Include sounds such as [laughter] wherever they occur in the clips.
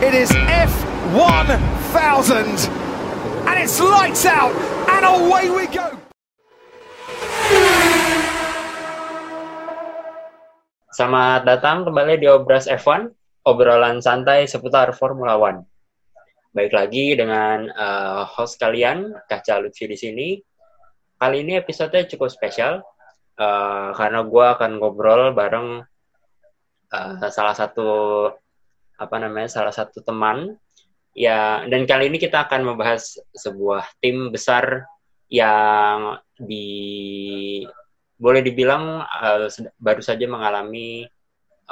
It is F1000. And it's lights out and away we go. Selamat datang kembali di Obras F1, obrolan santai seputar Formula One. Baik lagi dengan uh, host kalian, Kaca Lutfi di sini. Kali ini episode cukup spesial uh, karena gue akan ngobrol bareng uh, salah satu apa namanya salah satu teman ya dan kali ini kita akan membahas sebuah tim besar yang di boleh dibilang uh, baru saja mengalami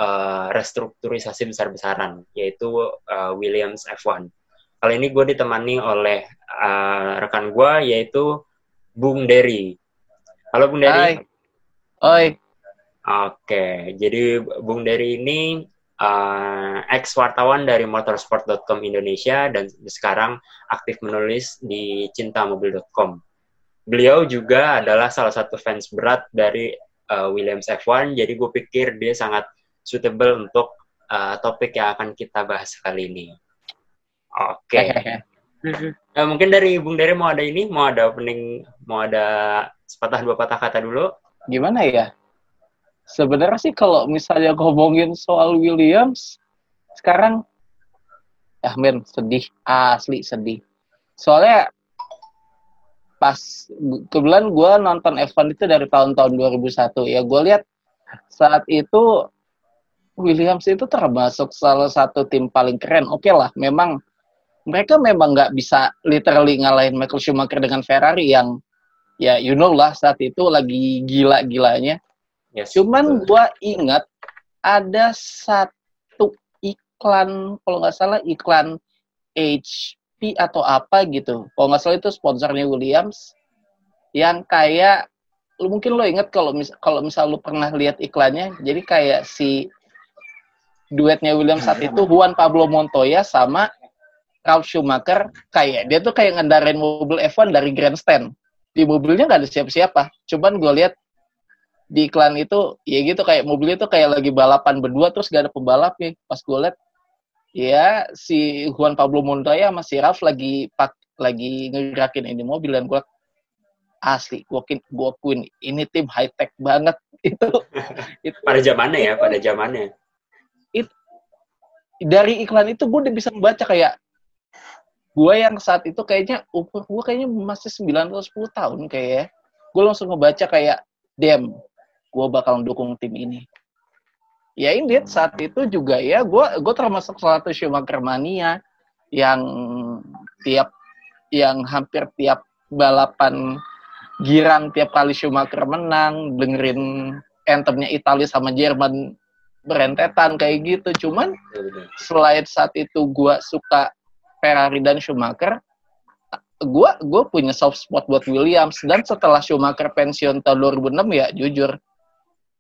uh, restrukturisasi besar-besaran yaitu uh, Williams F1. Kali ini gue ditemani oleh uh, rekan gue yaitu Bung Dery. Halo Bung Dery. Hai. Oi. Oke, jadi Bung Dery ini uh, ex wartawan dari motorsport.com Indonesia dan sekarang aktif menulis di cintamobil.com. Beliau juga adalah salah satu fans berat dari uh, Williams F1, jadi gue pikir dia sangat suitable untuk uh, topik yang akan kita bahas kali ini. Oke. Okay. [laughs] uh, mungkin dari Bung Dery mau ada ini, mau ada opening, mau ada sepatah dua patah kata dulu. Gimana ya? Sebenarnya sih kalau misalnya ngomongin soal Williams, sekarang ya men sedih, asli sedih. Soalnya pas kebetulan gue nonton F1 itu dari tahun-tahun 2001 ya gue lihat saat itu Williams itu termasuk salah satu tim paling keren. Oke okay lah, memang mereka memang nggak bisa literally ngalahin Michael Schumacher dengan Ferrari yang ya you know lah saat itu lagi gila-gilanya. Yes, Cuman gue ingat ada satu iklan, kalau nggak salah iklan HP atau apa gitu. Kalau nggak salah itu sponsornya Williams, yang kayak lu mungkin lo inget kalau mis kalau misal lu pernah lihat iklannya, jadi kayak si duetnya Williams saat itu Juan Pablo Montoya sama Ralf Schumacher kayak dia tuh kayak ngendarain mobil F1 dari grandstand. Di mobilnya nggak ada siapa-siapa. Cuman gue lihat di iklan itu ya gitu kayak mobilnya tuh kayak lagi balapan berdua terus gak ada pembalap nih. Pas gue liat ya si Juan Pablo Montoya sama si Ralf lagi pak lagi ngerakin ini mobil dan gue asli gue gue akuin ini tim high tech banget. [laughs] Itu, itu. Pada zamannya ya pada zamannya. Itu dari iklan itu gue udah bisa membaca kayak gue yang saat itu kayaknya umur gue kayaknya masih 9 atau 10 tahun kayak gue langsung ngebaca kayak dem gue bakal dukung tim ini. Ya ini saat itu juga ya gue gue termasuk salah satu Schumacher mania yang tiap yang hampir tiap balapan giran tiap kali Schumacher menang dengerin anthemnya Italia sama Jerman berentetan kayak gitu. Cuman selain saat itu gue suka Ferrari dan Schumacher gue gue punya soft spot buat Williams. Dan setelah Schumacher pensiun tahun 2006 ya jujur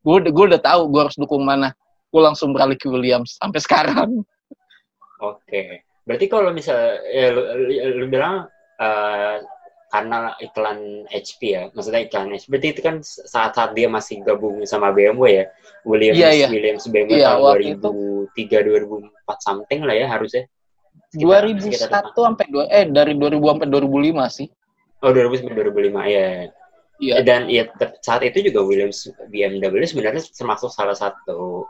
gue gue udah tahu gue harus dukung mana. Gue langsung beralih ke Williams sampai sekarang. Oke. Okay. berarti kalau misal ya, lu, lu bilang uh, karena iklan HP ya maksudnya iklan HP berarti itu kan saat-saat dia masih gabung sama BMW ya? Williams yeah, yeah. Williams BMW yeah, tahun 2003 2004 something lah ya harusnya. Sekitar, 2001 sampai dua eh dari 2000 sampai 2005 sih. Oh 2000 sampai 2005 ya Iya. Dan ya saat itu juga Williams BMW sebenarnya termasuk salah satu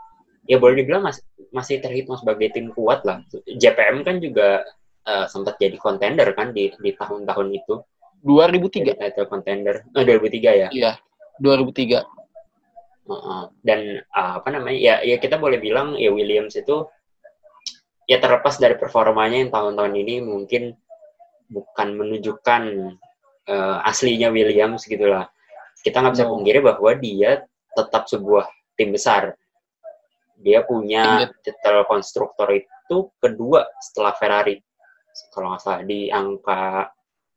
ya boleh dibilang masih masih terhitung sebagai tim kuat lah. JPM kan juga uh, sempat jadi kontender kan di di tahun-tahun itu. 2003. Title contender. Eh, 2003 ya? Iya. 2003. Uh, uh. Dan uh, apa namanya? Ya ya kita boleh bilang ya Williams itu ya terlepas dari performanya yang tahun-tahun ini mungkin bukan menunjukkan uh, aslinya Williams gitulah. Kita nggak bisa no. pungkiri bahwa dia tetap sebuah tim besar. Dia punya titel konstruktor itu kedua setelah Ferrari. Kalau nggak salah di angka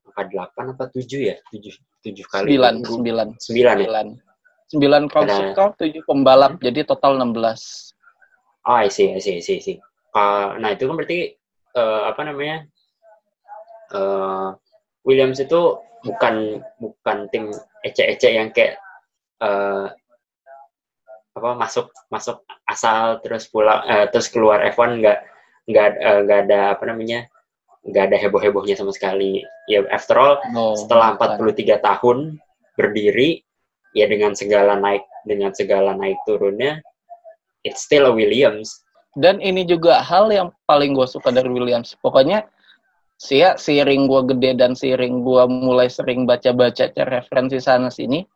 angka delapan apa tujuh ya? tujuh tujuh kali. sembilan sembilan sembilan ya? sembilan konstruktor, tujuh pembalap, jadi total 16. Oh, I see, I see, I see, I see. Uh, nah, itu kan berarti, uh, apa namanya, uh, Williams itu bukan bukan tim ecek-ecek yang kayak uh, apa masuk masuk asal terus pulang uh, terus keluar F1 nggak nggak eh, nggak ada apa namanya nggak ada heboh hebohnya sama sekali ya after all No, setelah bukan. 43 tahun berdiri ya dengan segala naik dengan segala naik turunnya it's still a Williams Dan ini juga hal yang paling gue suka dari Williams. Pokoknya sih ya seiring gue gede dan seiring gue mulai sering baca-baca referensi sana sini,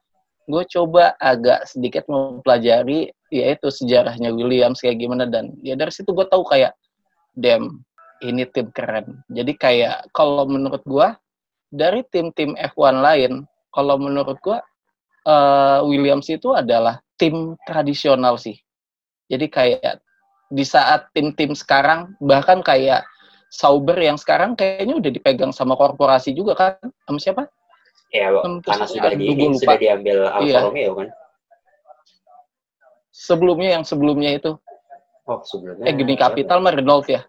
gue coba agak sedikit mempelajari yaitu sejarahnya Williams kayak gimana dan ya dari situ gue tahu kayak damn ini tim keren. Jadi kayak kalau menurut gue dari tim-tim F1 lain, kalau menurut gue eh, Williams itu adalah tim tradisional sih. Jadi kayak di saat tim-tim sekarang bahkan kayak Sauber yang sekarang kayaknya udah dipegang sama korporasi juga kan sama siapa? ya karena sudah di lupa. sudah diambil Alfa Iya. Romeo kan Sebelumnya yang sebelumnya itu oh sebelumnya eh Gini Capital mah Renault ya.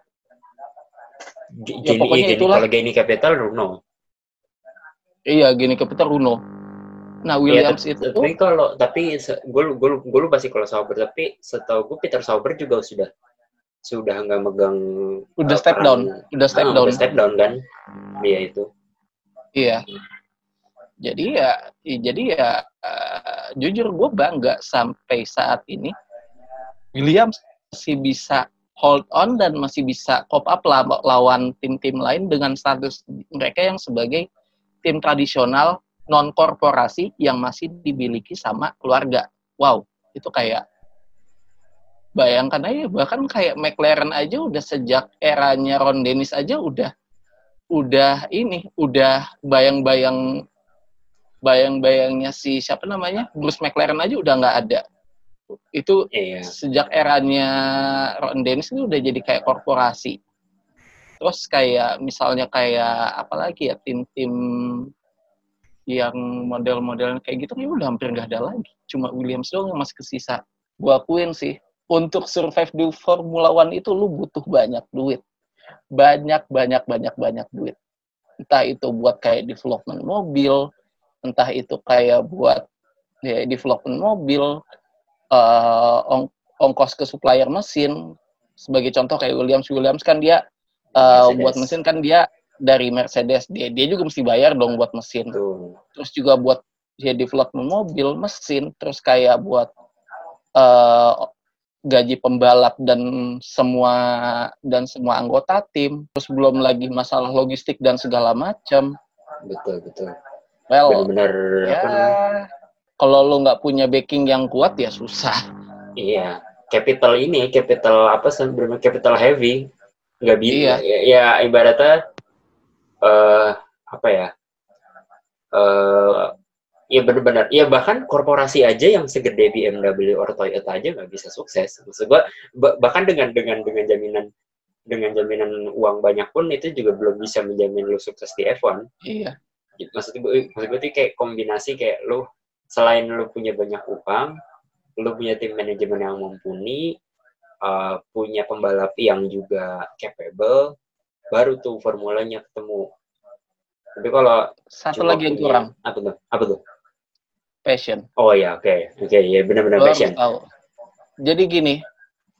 G- Ya, Gini, pokoknya Gini, itulah. kalau Gini Capital Runo Iya Gini Capital Runo. Nah Iya, Williams tapi- itu tapi kalau tapi gue gue gue lupa sih kalau Sauber tapi setahu gue Peter Sauber juga sudah sudah nggak megang udah eh, step down, udah step Ah, down. udah step down kan dia itu Iya. Jadi ya, jadi ya eh, jujur gue bangga sampai saat ini Williams masih bisa hold on dan masih bisa cop up lah lawan tim-tim lain dengan status mereka yang sebagai tim tradisional non korporasi yang masih dimiliki sama keluarga. Wow, itu kayak bayangkan aja bahkan kayak McLaren aja udah sejak eranya Ron Dennis aja udah udah ini udah bayang-bayang bayang-bayangnya si siapa namanya? Bruce McLaren aja udah nggak ada. Itu iya. sejak eranya Ron Dennis itu udah jadi kayak korporasi. Terus kayak misalnya kayak apalagi ya tim-tim yang model-model kayak gitu ya udah hampir nggak ada lagi. Cuma Williams doang yang masih kesisa. Gua akuin sih untuk survive di Formula One itu lu butuh banyak duit. Banyak banyak banyak banyak duit. Entah itu buat kayak development mobil entah itu kayak buat ya, development mobil eh, ong- ongkos ke supplier mesin. Sebagai contoh kayak Williams Williams kan dia Mercedes. buat mesin kan dia dari Mercedes. Dia dia juga mesti bayar dong buat mesin. Tuh terus juga buat ya development mobil mesin. Terus kayak buat eh, gaji pembalap dan semua dan semua anggota tim. Terus belum lagi masalah logistik dan segala macam. Betul betul. Well benar-benar ya apa kalau lo nggak punya backing yang kuat ya susah. Iya. Capital ini capital apa sih benar capital heavy. Nggak bisa Iya. ya, ya ibaratnya eh apa ya? Eh ya benar-benar ya bahkan korporasi aja yang segede BMW atau Toyota aja nggak bisa sukses. Maksud gua ba- bahkan dengan dengan dengan jaminan dengan jaminan uang banyak pun itu juga belum bisa menjamin lu sukses di F1 iya. Gitu. maksud gue maksud gue tuh kayak kombinasi kayak lu selain lu punya banyak uang lu punya tim manajemen yang mumpuni uh, punya pembalap yang juga capable baru tuh formulanya ketemu. Tapi kalau satu lagi yang kurang apa tuh? Apa tuh passion oh ya oke oke ya benar-benar passion tahu. Jadi gini,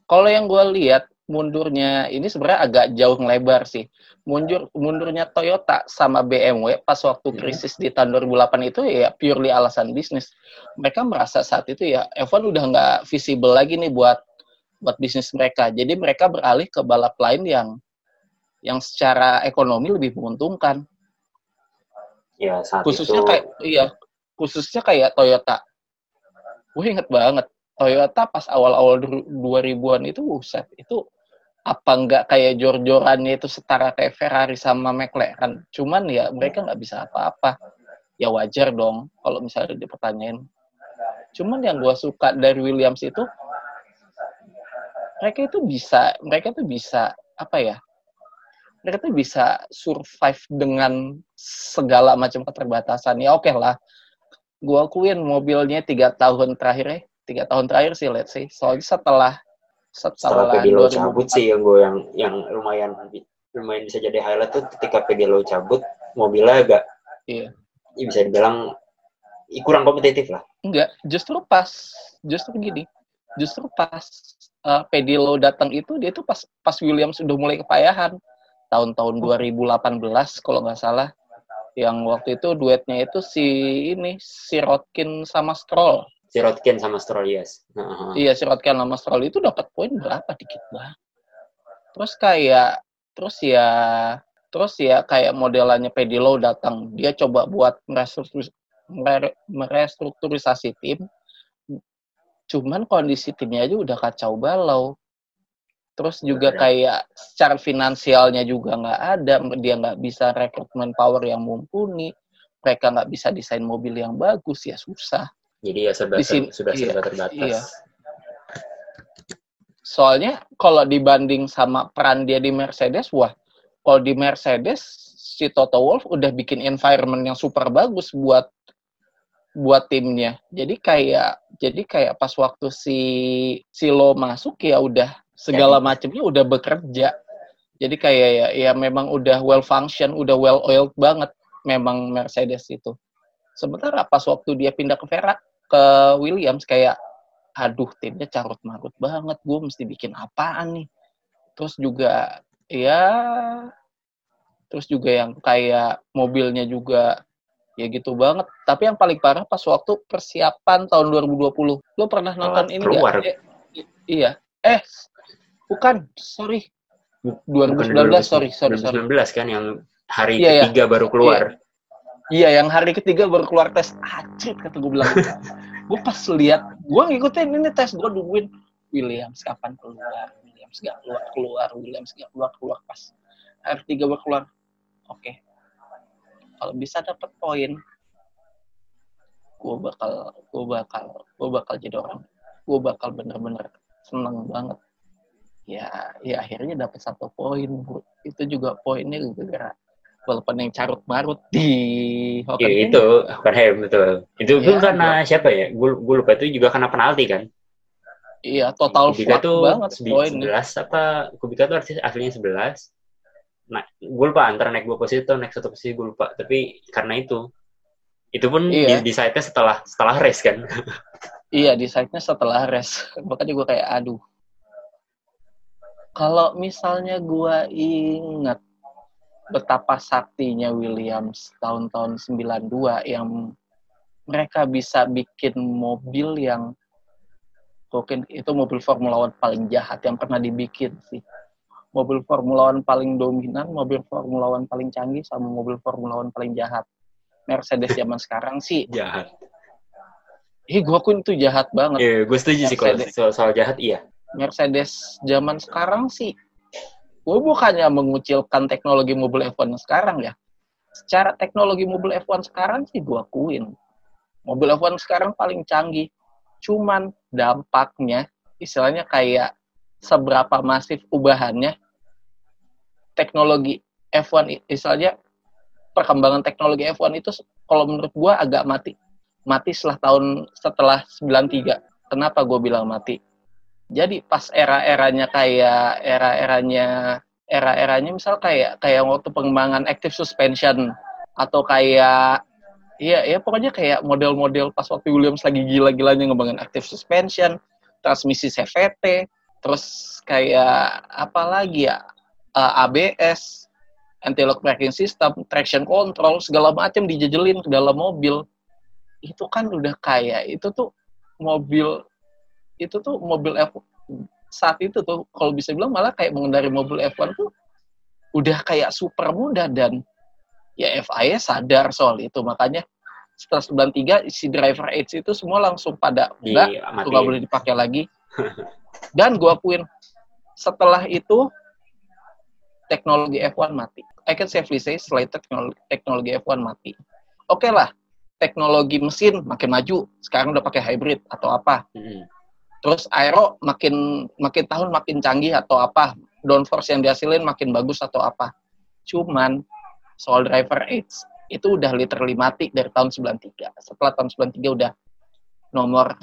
kalau yang gue lihat mundurnya ini sebenarnya agak jauh lebar sih. Mundur mundurnya Toyota sama BMW pas waktu Hmm. krisis di tahun 2008 itu ya purely alasan bisnis. Mereka merasa saat itu ya F1 udah nggak visible lagi nih buat buat bisnis mereka. Jadi mereka beralih ke balap lain yang yang secara ekonomi lebih menguntungkan. ya saat Khususnya itu kayak iya, khususnya kayak Toyota. Gue inget banget Toyota pas awal-awal du- 2000-an itu buset, itu apa nggak kayak jor-jorannya itu setara kayak Ferrari sama McLaren. Cuman ya mereka nggak bisa apa-apa. Ya wajar dong kalau misalnya dipertanyain. Cuman yang gue suka dari Williams itu mereka itu bisa, mereka tuh bisa apa ya? Mereka tuh bisa survive dengan segala macam keterbatasan. Ya oke lah, gue akuin mobilnya tiga tahun terakhir ya, tiga tahun terakhir sih let's say. Soalnya setelah setelah setelah Pedilo 2004 cabut sih yang gue yang yang lumayan lumayan bisa jadi highlight tuh ketika Pedilo cabut mobilnya agak Iya. ya bisa dibilang kurang kompetitif lah. Enggak, justru pas, justru gini, justru pas uh, Pedilo datang itu dia tuh pas pas Williams sudah mulai kepayahan. Tahun-tahun 2018 kalau nggak salah yang waktu itu duetnya itu si ini si Rodkin sama Stroll. Si Rodkin sama Stroll yes. Uh-huh. iya si Rodkin sama Stroll itu dapat poin berapa? Dikit banget. Terus kayak terus ya terus ya kayak modelannya Pedilo datang. Dia coba buat merestrukturisasi tim. Cuman kondisi timnya aja udah kacau balau terus juga kayak secara finansialnya juga nggak ada dia nggak bisa rekrutmen power yang mumpuni mereka nggak bisa desain mobil yang bagus ya susah jadi ya serba, sini, sudah iya, serba terbatas iya. soalnya kalau dibanding sama peran dia di Mercedes wah kalau di Mercedes si Toto Wolff udah bikin environment yang super bagus buat buat timnya. Jadi kayak jadi kayak pas waktu si Silo masuk ya udah segala macamnya udah bekerja. Jadi kayak ya, ya memang udah well function, udah well oiled banget memang Mercedes itu. Sementara pas waktu dia pindah ke Ferrari ke Williams kayak aduh timnya carut marut banget, gue mesti bikin apaan nih. Terus juga ya terus juga yang kayak mobilnya juga ya gitu banget. Tapi yang paling parah pas waktu persiapan tahun 2020. Lo pernah nonton oh, ini keluar. Eh, iya. Eh, bukan. Sorry. 2019, bukan sorry, sorry, 2019 sorry. kan yang hari iya, iya. ketiga iya. baru keluar. Iya. iya, yang hari ketiga baru keluar tes. Acit, kata gue bilang. [laughs] gue pas lihat, gue ngikutin ini tes, gue nungguin Williams kapan keluar, Williams gak keluar, keluar, Williams gak keluar, keluar pas hari ketiga baru keluar. Oke, okay kalau bisa dapat poin gue bakal gue bakal gue bakal jadi orang gue bakal bener-bener seneng banget ya ya akhirnya dapat satu poin itu juga poinnya gara-gara walaupun yang carut marut di Hockenheim. Ya, itu Hockenheim betul. Itu ya, karena ya. siapa ya? Gue lupa itu juga karena penalti kan? Iya, total Kubica tuh banget poinnya. 11 apa? Kubica tuh aslinya 11 nah, gue lupa antara naik dua posisi atau naik satu posisi gue lupa tapi karena itu itu pun iya. di, di site-nya setelah setelah race kan iya di site-nya setelah race [laughs] makanya gue kayak aduh kalau misalnya gue ingat betapa saktinya Williams tahun-tahun 92 yang mereka bisa bikin mobil yang mungkin itu mobil Formula One paling jahat yang pernah dibikin sih mobil Formula One paling dominan, mobil Formula One paling canggih, sama mobil Formula One paling jahat. Mercedes zaman sekarang sih [laughs] jahat. Ih, gue pun itu jahat banget. Iya, yeah, gue setuju sih kalau soal, soal jahat, iya. Mercedes zaman sekarang sih, gue bukannya mengucilkan teknologi mobil F1 sekarang ya. Secara teknologi mobil F1 sekarang sih gue akuin. Mobil F1 sekarang paling canggih. Cuman dampaknya, istilahnya kayak seberapa masif ubahannya teknologi F1 misalnya perkembangan teknologi F1 itu kalau menurut gua agak mati. Mati setelah tahun setelah 93. Kenapa gue bilang mati? Jadi pas era-eranya kayak era-eranya era-eranya misal kayak kayak waktu pengembangan active suspension atau kayak iya ya pokoknya kayak model-model pas waktu Williams lagi gila-gilanya ngembangin active suspension, transmisi CVT, terus kayak apa lagi ya uh, eh, ABS anti-lock braking system traction control segala macam dijejelin ke dalam mobil. Itu kan udah kayak itu tuh mobil itu tuh mobil F saat itu tuh kalau bisa bilang malah kayak mengendari mobil F1 tuh udah kayak super mudah dan ya FIA sadar soal itu makanya setelah 93 si driver age itu semua langsung pada enggak iya, nggak boleh dipakai lagi Dan gue akuin setelah itu teknologi F1 mati. I can safely say setelah itu teknologi, F1 mati. Oke okay lah, teknologi mesin makin maju. Sekarang udah pakai hybrid atau apa. Hmm. Terus aero makin makin tahun makin canggih atau apa. Downforce yang dihasilin makin bagus atau apa. Cuman soal driver age itu udah literally mati dari tahun 93. Setelah tahun 93 udah nomor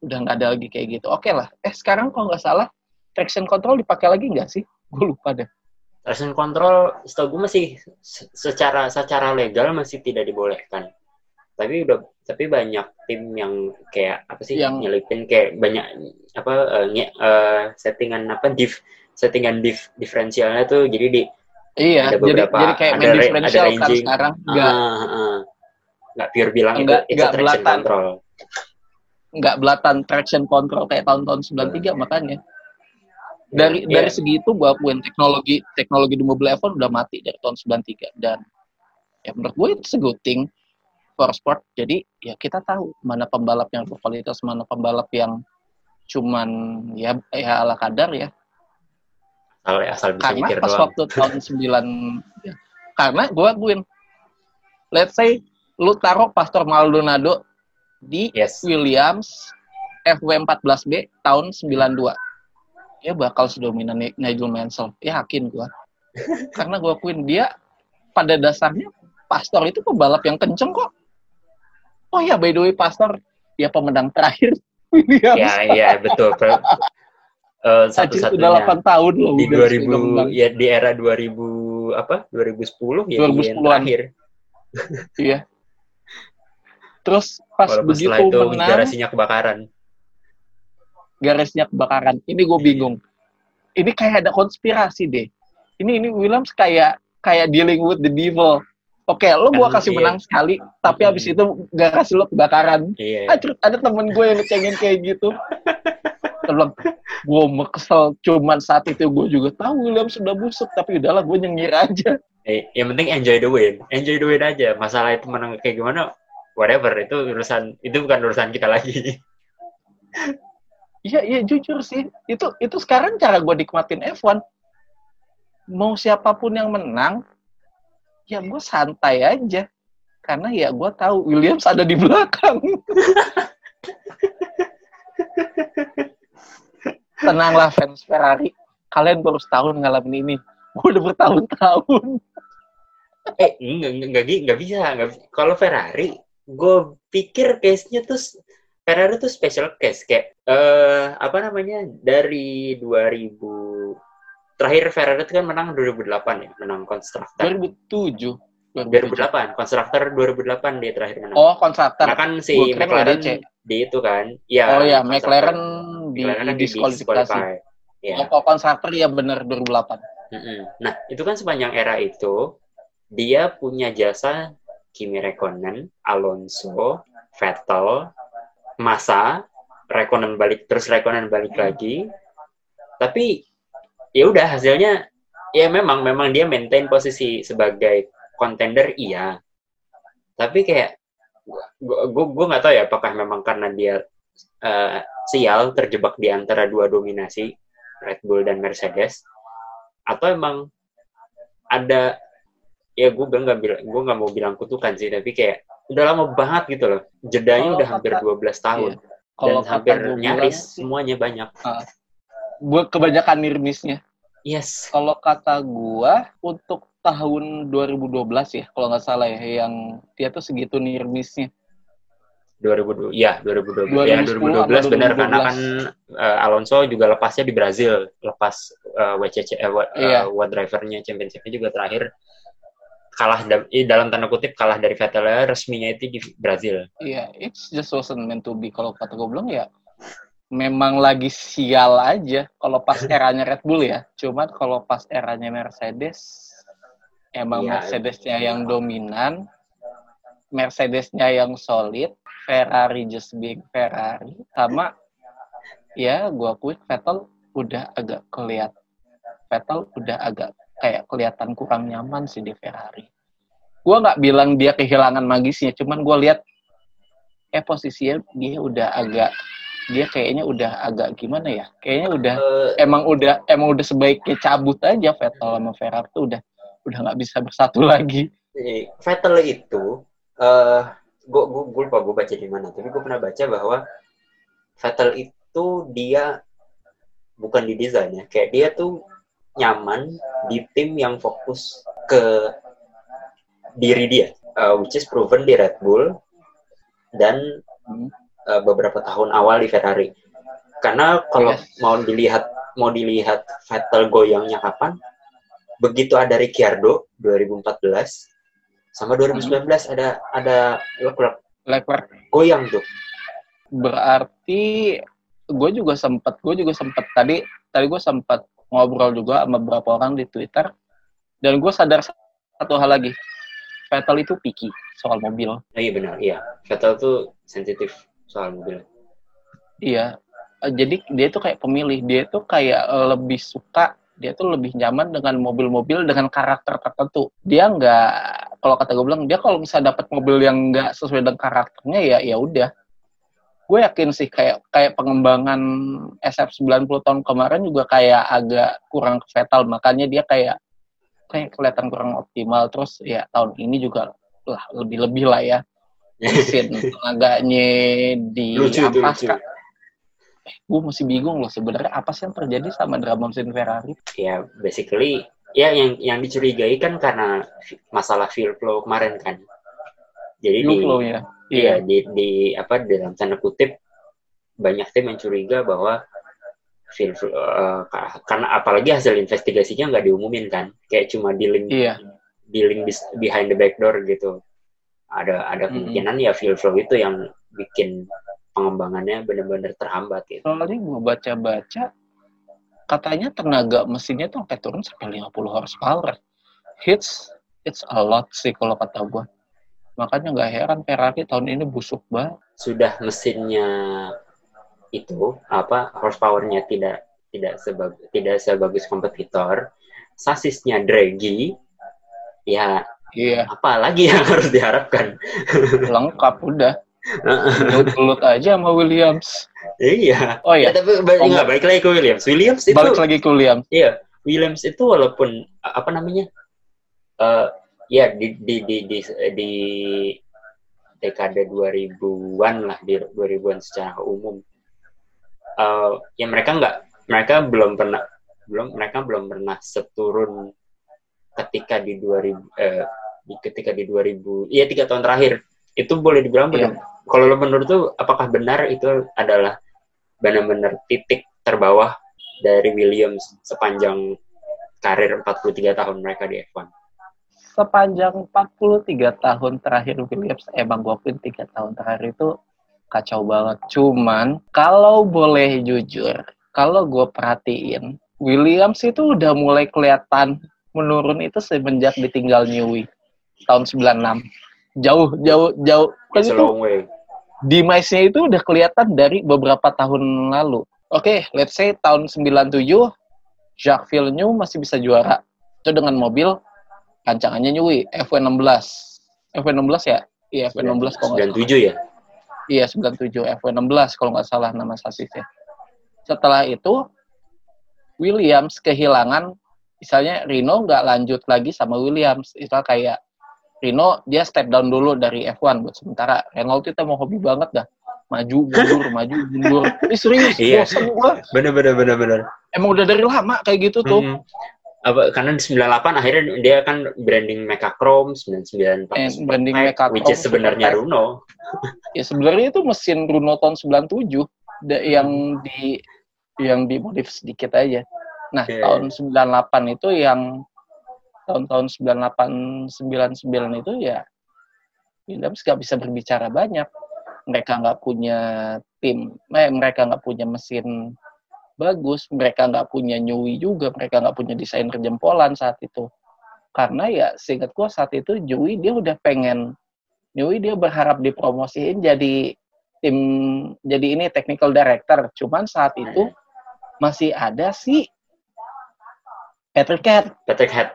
udah nggak ada lagi kayak gitu. Oke okay lah. Eh sekarang kalau nggak salah traction control dipakai lagi nggak sih? Gue lupa deh. Traction control, setahu gue masih secara secara legal masih tidak dibolehkan. Tapi udah tapi banyak tim yang kayak apa sih Yang- nyelipin kayak banyak apa eh, nge- eh, settingan apa diff settingan diff diferensialnya tuh jadi di Iya, Ada jadi beberapa- jadi kayak ada differential ada kan ranging. sekarang nggak ah, ah. nggak pure bilang Nggak- itu it's a nggak traction belatan. control nggak belatan traction control kayak tahun-tahun 93 makanya dari Iya. dari segi itu gua akuin teknologi teknologi di mobil F1 udah mati dari tahun 93 dan ya menurut gue itu a good thing for sport jadi ya kita tahu mana pembalap yang berkualitas mana pembalap yang cuman ya ya ala kadar ya. Asal asal bisa karena pas doang. waktu tahun [laughs] 9 ya, karena gue akuin let's say lu taruh Pastor Maldonado di yes. Williams FW14B tahun 92 ya bakal sedominan Ni- Nigel Mansell. Yakin gua. [laughs] Karena gua akuin dia pada dasarnya Pastor itu pembalap yang kenceng kok oh ya by the way Pastor dia pemenang terakhir [laughs] Williams ya ya betul Anjir, [laughs] satu-satunya udah 8 tahun loh di udah sepeda 2000 menang. ya di era 2000 apa 2010 ya di 2010-an. yang terakhir [laughs] iya terus pas walaupun begitu setelah itu menang garasinya kebakaran garisnya kebakaran. Ini gue bingung. Ini kayak ada konspirasi deh. Ini ini Williams kayak kayak dealing with the devil. Oke, lo gua Kan, kasih iya. menang sekali, tapi habis itu garasi lo kebakaran. iya Anjir, ada temen gue yang ngecengin kayak gitu. Bilang, gue kesel. Cuman saat itu gue juga tahu Williams sudah busuk, tapi udahlah gue nyengir aja. Eh, yang penting enjoy the win enjoy the win aja masalah itu menang kayak gimana whatever itu urusan itu bukan urusan kita lagi Iya, iya jujur sih. Itu itu sekarang cara gue nikmatin F1. Mau siapa pun yang menang, ya gue santai aja. Karena ya gue tahu Williams ada di belakang. [laughs] Tenanglah fans Ferrari. Kalian baru setahun ngalamin ini. Gue udah bertahun-tahun. eh enggak enggak enggak, enggak bisa enggak bisa. kalau Ferrari gue pikir case-nya tuh Ferrari tuh special case kayak eh apa namanya dari 2000 terakhir Ferrari itu kan menang 2008 ya menang konstruktor 2007. 2008 konstruktor 2008 dia terakhir menang Oh, konstruktor. Nah kan si Gua kira McLaren WDC. di itu kan. Iya. oh ya, konstruktor. McLaren di, McLaren kan di diskualifikasi. Iya. Oh, konstruktor ya bener 2008. Mm-mm. Nah, itu kan sepanjang era itu dia punya jasa Kimi Räikkönen, Alonso, Vettel, Massa, Räikkönen balik terus Räikkönen balik lagi. Tapi ya udah hasilnya ya memang memang dia maintain posisi sebagai contender iya. Tapi kayak gua gua gua nggak tahu ya apakah memang karena dia eh, sial terjebak di antara dua dominasi Red Bull dan Mercedes atau emang ada ya gue nggak bilang gue nggak mau bilang kutukan sih tapi kayak udah lama banget gitu loh jedanya Kalau udah hampir kata- 12 tahun Iya. Kalau dan hampir nyaris semuanya banyak gue kebanyakan nirmisnya. yes Kalau kata gua untuk tahun 2012 ya, kalau nggak salah ya, yang dia tuh segitu nirmisnya. 2002 ya 2012 ya 2010 2012 benar 2012. karena kan eh, Alonso juga lepasnya di Brazil lepas eh, WCC eh, wa- eh, Iya. World Drivernya championshipnya juga terakhir kalah da- eh, dalam tanda kutip kalah dari Vettel ya, resminya itu di Brazil Iya, it's just wasn't meant to be. Kalau kata gue bilang ya, memang lagi sial aja. Kalau pas eranya Red Bull ya. Cuman kalau pas eranya Mercedes, emang Iya. Mercedesnya yang dominan, Mercedesnya yang solid, Ferrari just being Ferrari, sama ya gue akui Vettel udah agak keliat Vettel udah agak kayak kelihatan kurang nyaman sih di Ferrari. Gue nggak bilang dia kehilangan magisnya, cuman gue lihat eh posisinya dia udah agak dia kayaknya udah agak gimana ya? Kayaknya udah Eh, emang udah emang udah sebaiknya cabut aja Vettel sama Ferrari tuh udah udah nggak bisa bersatu [laughs] lagi. Vettel itu, eh gue gue lupa gue baca di mana, tapi gue pernah baca bahwa Vettel itu dia bukan di desain ya, kayak dia tuh nyaman di tim yang fokus ke diri dia, eh, which is proven di Red Bull dan Hmm. Eh, beberapa tahun awal di Ferrari. Karena kalau Yes. mau dilihat mau dilihat Vettel goyangnya kapan, begitu ada Ricciardo 2014 sama 2019 ada ada Leclerc Leclerc goyang tuh. berarti gue juga sempet gue juga sempet tadi tadi gue sempet ngobrol juga sama beberapa orang di Twitter dan gue sadar satu hal lagi Vettel itu picky soal mobil Oh, iya benar, iya. Vettel tuh sensitif soal mobil. iya. Eh, jadi dia tuh kayak pemilih. Dia tuh kayak eh, lebih suka dia tuh lebih nyaman dengan mobil-mobil dengan karakter tertentu. Dia nggak kalau kata gue bilang dia kalau misalnya dapat mobil yang nggak sesuai dengan karakternya ya ya udah. Gue yakin sih kayak kayak pengembangan SF 90 tahun kemarin juga kayak agak kurang Vettel makanya dia kayak kayak kelihatan kurang optimal. Terus ya tahun ini juga lah lebih lebih lah ya mesin tenaganya di lucu itu lucu. Eh, gue masih bingung loh sebenarnya apa sih yang terjadi sama drama mesin Ferrari Ya basically ya yang yang dicurigai kan karena masalah fuel flow kemarin kan. Jadi di, Fuel flow ya iya di, di apa dalam tanda kutip banyak tim yang curiga bahwa fuel flow, ka- karena apalagi hasil investigasinya nggak diumumin kan, kayak cuma di link iya di link behind the back door gitu. Ada ada kemungkinan ya fuel flow itu yang bikin pengembangannya benar-benar terhambat gitu. soalnya gue baca-baca katanya tenaga mesinnya tuh sampai turun sampai 50 horsepower. Hits it's a lot sih kalau kata gue makanya nggak heran Ferrari tahun ini busuk banget. Sudah mesinnya itu apa horsepowernya tidak tidak sebagus tidak sebagus kompetitor. Sasisnya draggy ya iya. Apa lagi yang harus diharapkan. Lengkap udah. [laughs] Gelut aja sama Williams. Iya. Oh ya iya tapi balik, Oh, nggak, balik lagi ke Williams. Williams itu balik lagi ke Williams. Iya. Williams itu walaupun apa namanya? Eh ya di di di di, di dekade 2000-an lah di 2000-an secara umum. Eh ya mereka nggak mereka belum pernah belum mereka belum pernah seturun ketika di 2000 eh di ketika di 2000 iya tiga tahun terakhir itu boleh dibilang Iya. benar kalau lo menurut tuh apakah benar itu adalah benar-benar titik terbawah dari Williams sepanjang karir 43 tahun mereka di F1 sepanjang 43 tahun terakhir Williams emang gue akuin 3 tahun terakhir itu kacau banget. Cuman kalau boleh jujur, kalau gue perhatiin Williams itu udah mulai kelihatan menurun itu semenjak ditinggal Newey tahun 96. Jauh jauh jauh kan itu long way demise-nya itu udah kelihatan dari beberapa tahun lalu. Oke, let's say tahun 97 Jacques Villeneuve masih bisa juara. Itu dengan mobil rancangannya Newey F1 16. F1 16 ya? Iya, F1 16 kalau nggak salah. 97 ya Iya, 97 F1 16 kalau nggak salah nama sasisnya. Setelah itu Williams kehilangan misalnya Rino nggak lanjut lagi sama Williams. Itu kayak Rino dia step down dulu dari F1 buat sementara. Renault itu mau hobi banget dah. Maju mundur, [laughs] maju mundur. Ini serius, Iya. bosen gua. bener bener bener bener Emang udah dari lama kayak gitu tuh. Hmm. apa karena di 98 akhirnya dia kan branding Mechachrome 99 pakai Eh, branding Mechachrome, which is sebenarnya. Runo Ya sebenarnya itu mesin Bruno tahun 97 da- yang di yang dimodif sedikit aja. Nah, Iya. tahun 98 itu yang tahun-tahun 98 99 itu ya Williams nggak bisa berbicara banyak. Mereka nggak punya tim, eh, mereka nggak punya mesin bagus, mereka nggak punya Newey juga, mereka nggak punya desainer jempolan saat itu. Karena ya seingat gua saat itu Newey dia udah pengen Newey dia berharap dipromosiin jadi tim jadi ini technical director. Cuman saat itu masih ada si Patrick Head. Patrick Head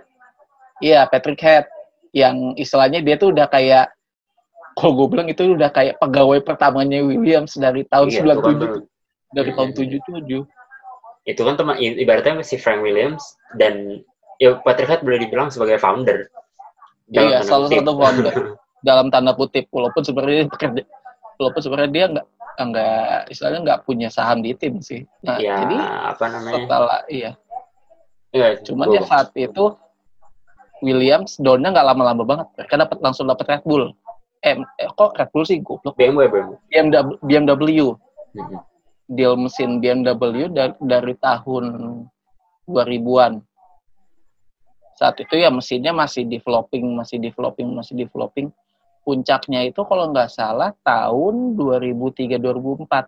Iya, Patrick Head yang istilahnya dia tuh udah kayak kalau gue bilang itu udah kayak pegawai pertamanya Williams dari tahun Iya, itu kan 97 tuh- dari Iya, tahun iya. 77. itu kan teman ibaratnya si Frank Williams dan ya Patrick Head boleh dibilang sebagai founder Iya, salah satu founder. [laughs] Dalam tanda kutip walaupun sebenarnya dia bekerja walaupun sebenarnya dia nggak nggak istilahnya nggak punya saham di tim sih. Nah, ya jadi apa namanya setelah iya ya, Cuman ya saat itu Williams downnya nggak lama-lama banget. Mereka dapat langsung dapat Red Bull. Eh, eh, kok Red Bull sih goblok. BMW BMW BMW, BMW Mhm. deal mesin BMW dari, dari tahun 2000-an. Saat itu ya mesinnya masih developing, masih developing, masih developing. puncaknya itu kalau nggak salah tahun 2003-2004.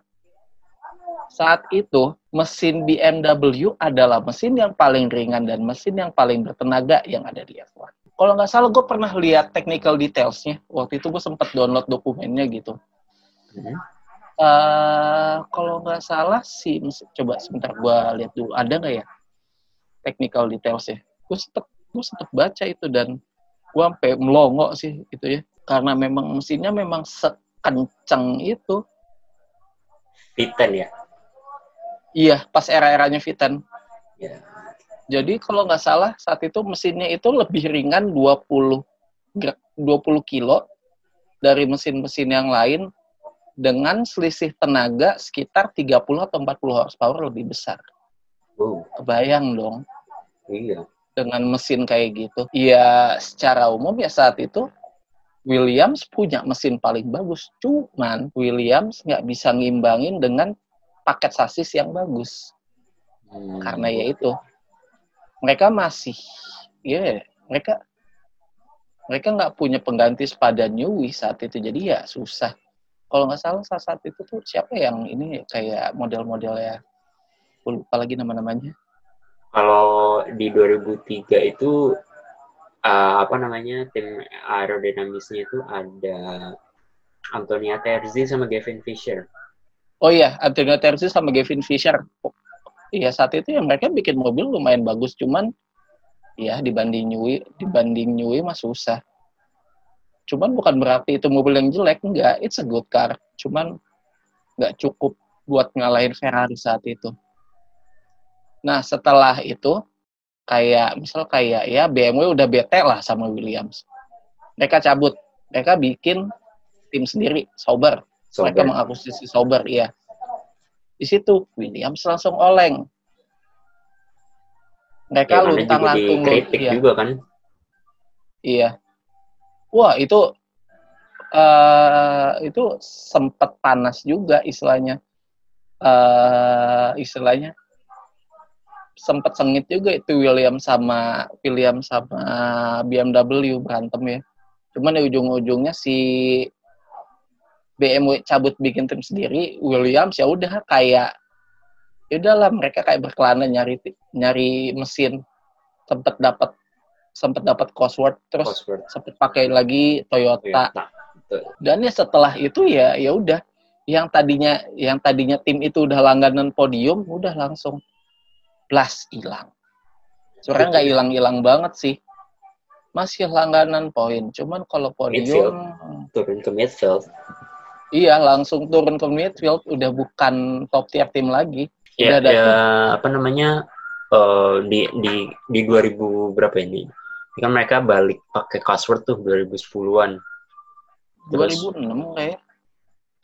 Saat itu mesin BMW adalah mesin yang paling ringan dan mesin yang paling bertenaga yang ada di F1. Kalau nggak salah gue pernah lihat technical detailsnya. Waktu itu gue sempat download dokumennya gitu. Hmm. Uh, kalau nggak salah sih, coba sebentar gue lihat dulu. Ada nggak ya technical detailsnya? Gue sempet, gue sempet baca itu dan gue sampai melongo sih gitu ya karena memang mesinnya memang sekencang itu Viten ya iya pas era-eranya Viten ya jadi kalau nggak salah saat itu mesinnya itu lebih ringan 20 20 kilo dari mesin-mesin yang lain dengan selisih tenaga sekitar 30 atau 40 horsepower lebih besar. oh Bayang dong. iya dengan mesin kayak gitu. Ya secara umum ya saat itu Williams punya mesin paling bagus. Cuman Williams nggak bisa ngimbangin dengan paket sasis yang bagus. Hmm. Karena ya itu mereka masih ya yeah, mereka mereka nggak punya pengganti sepadan Newey saat itu jadi ya susah. Kalau nggak salah saat, saat itu tuh siapa yang ini kayak model-model ya lupa lagi nama-namanya kalau di 2003 itu uh, apa namanya tim aerodinamisnya itu ada Antonia Terzi sama Gavin Fisher. Oh iya, Antonia Terzi sama Gavin Fisher. Iya saat itu ya mereka bikin mobil lumayan bagus, cuman ya dibanding Newey, dibanding Newey mah susah. Cuman bukan berarti itu mobil yang jelek, enggak. It's a good car. Cuman nggak cukup buat ngalahin Ferrari saat itu. Nah, setelah itu kayak misal kayak ya BMW udah bete lah sama Williams. Mereka cabut, mereka bikin tim sendiri, Sauber. Mereka mengakuisisi Sauber, iya. Di situ Williams langsung oleng. Mereka Ya, luntang lantung dikritik iya. juga kan. Iya. Wah, itu eh itu sempat panas juga istilahnya. eh istilahnya sempat sengit juga itu William sama William sama BMW berantem ya. Cuman di ujung-ujungnya si BMW cabut bikin tim sendiri, Williams ya udah kayak ya udahlah mereka kayak berkelana nyari nyari mesin sempat dapat sempat dapat Cosworth terus sempat pakai lagi Toyota Toyota. Betul. dan ya setelah itu ya ya udah yang tadinya yang tadinya tim itu udah langganan podium udah langsung plus hilang sebenarnya nggak hilang-hilang banget sih masih langganan poin cuman kalau Midfield. podium Turun ke midfield. Iya langsung turun ke midfield udah bukan top tier tim lagi Ya, Udah ada ya apa namanya eh, di di di 2000 berapa ini? Ini Kan mereka balik pakai Cosworth tuh 2010-an. Terus 2006 kayak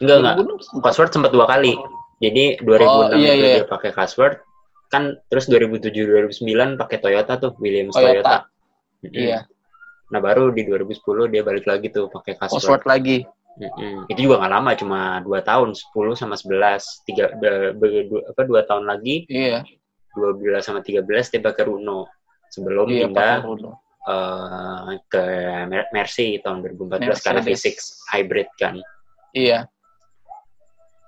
enggak enggak. 2006 sempat. Dua kali. Jadi 2006 Oh, iya, itu iya. dia pakai Cosworth. Kan terus 2007 2009 pakai Toyota tuh Williams Toyota. Toyota. Iya Nah baru di 2010 dia balik lagi tuh pakai Cosworth. Cosworth lagi Mm-mm. Itu juga nggak lama, cuma dua tahun, 10 sama 11, tiga, dua, apa dua tahun lagi, iya 12 sama 13 dia pakai Runo. Sebelum iya pindah Runo. eh, ke Mer- Mercy tahun 2014 karena Mercedes. V6 hybrid kan. iya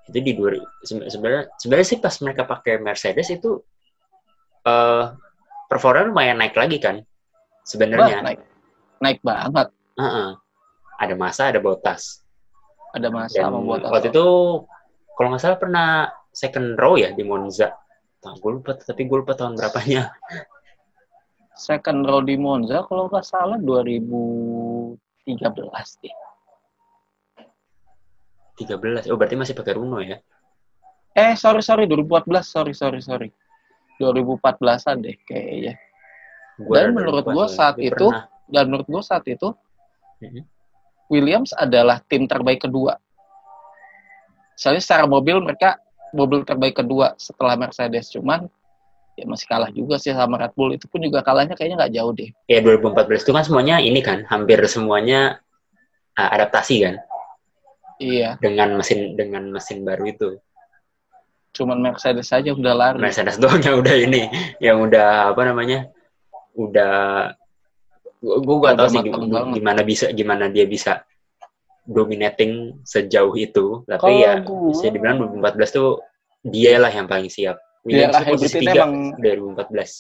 Itu di dua sebe- sebenarnya sebenarnya sih pas mereka pakai Mercedes itu eh performa lumayan naik lagi kan. Sebenarnya. naik naik banget Heeh. Ada masa, ada botas. Ada Dan masalah membuat waktu itu kalau nggak salah pernah second row ya di Monza. Nah, gue lupa, tapi gue lupa tahun berapanya. [laughs] second row di Monza kalau nggak salah 2013 deh. 13. Oh, berarti masih pakai Runo ya? Eh sorry sorry 2014 sorry sorry sorry 2014an deh kayaknya. Dan menurut soalnya. saat itu, pernah. Dan menurut gue saat itu Mhm. Williams adalah tim terbaik kedua. Soalnya secara mobil mereka mobil terbaik kedua setelah Mercedes cuman ya masih kalah juga sih sama Red Bull itu pun juga kalahnya kayaknya nggak jauh deh. Ya 2014 itu kan semuanya ini kan, hampir semuanya uh, adaptasi kan Iya, dengan mesin dengan mesin baru itu. cuman Mercedes saja udah lari. Mercedes doang yang udah ini, yang udah apa namanya? Udah gua gak tahu sih gimana, gimana bisa gimana dia bisa dominating sejauh itu. Tapi Kalau ya gua- bisa dibilang 2014 tuh dia lah yang paling siap. Williams tuh lah posisi 3 emang- 2014.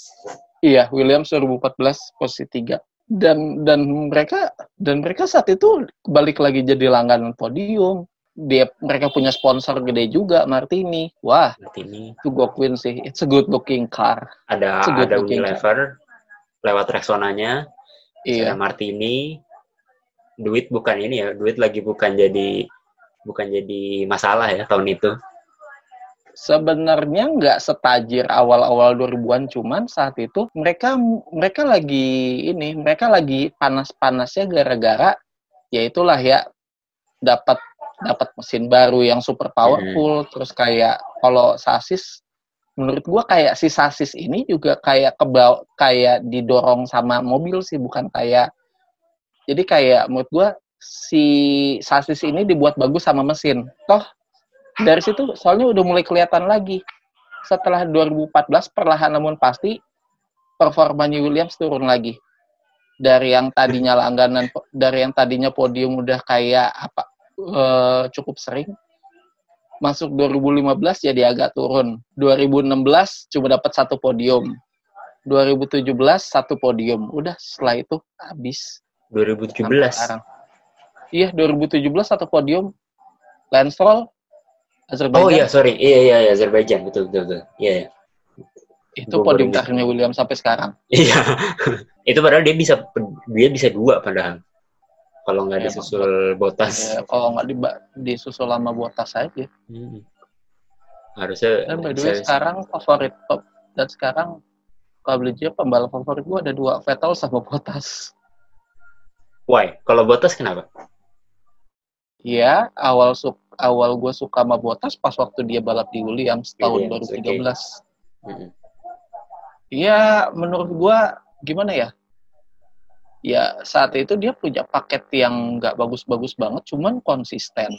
Iya, Williams 2014 posisi 3. Dan dan mereka dan mereka saat itu balik lagi jadi langganan podium. Dia mereka punya sponsor gede juga Martini. Wah, Berarti ini itu gue akuin sih. It's a good looking car. ada ada Unilever lewat Rexonanya, ada Iya. Martini. Duit bukan ini ya, duit lagi bukan jadi bukan jadi masalah ya tahun itu. Sebenarnya nggak setajir awal-awal 2000-an, cuman saat itu mereka mereka lagi ini, mereka lagi panas-panasnya gara-gara ya itulah ya dapat dapat mesin baru yang super powerful, terus kayak kalau sasis menurut gua kayak si sasis ini juga kayak kebau kayak didorong sama mobil sih bukan kayak jadi kayak menurut gua si sasis ini dibuat bagus sama mesin. Toh dari situ soalnya udah mulai kelihatan lagi setelah 2014 perlahan namun pasti performanya Williams turun lagi dari yang tadinya langganan dari yang tadinya podium udah kayak apa eh, cukup sering masuk 2015 jadi agak turun 2016 cuma dapat satu podium 2017 satu podium udah setelah itu habis 2017. Sampai sekarang. Iya, 2017 satu podium. Lance Stroll, Azerbaijan. Oh iya, sorry. Iya iya iya Azerbaijan betul betul betul. Iya iya. Itu Gua podium terakhirnya William sampai sekarang. Iya. [laughs] itu padahal dia bisa dia bisa dua padahal. Kalau nggak Ya, disusul Botas. Ya, kalau nggak diba- disusul sama Bottas aja. Hmm. Harusnya Dan by the way sekarang favorit top dan sekarang kalau beli dia pembalap favorit gua ada dua Vettel sama Bottas. Why? Kalau Botas kenapa? Iya, awal awal gue suka sama Bottas pas waktu dia balap di Williams tahun Williams, 2013. Hmm. Iya, menurut gua gimana ya? Ya saat itu dia punya paket yang nggak bagus-bagus banget, cuman konsisten.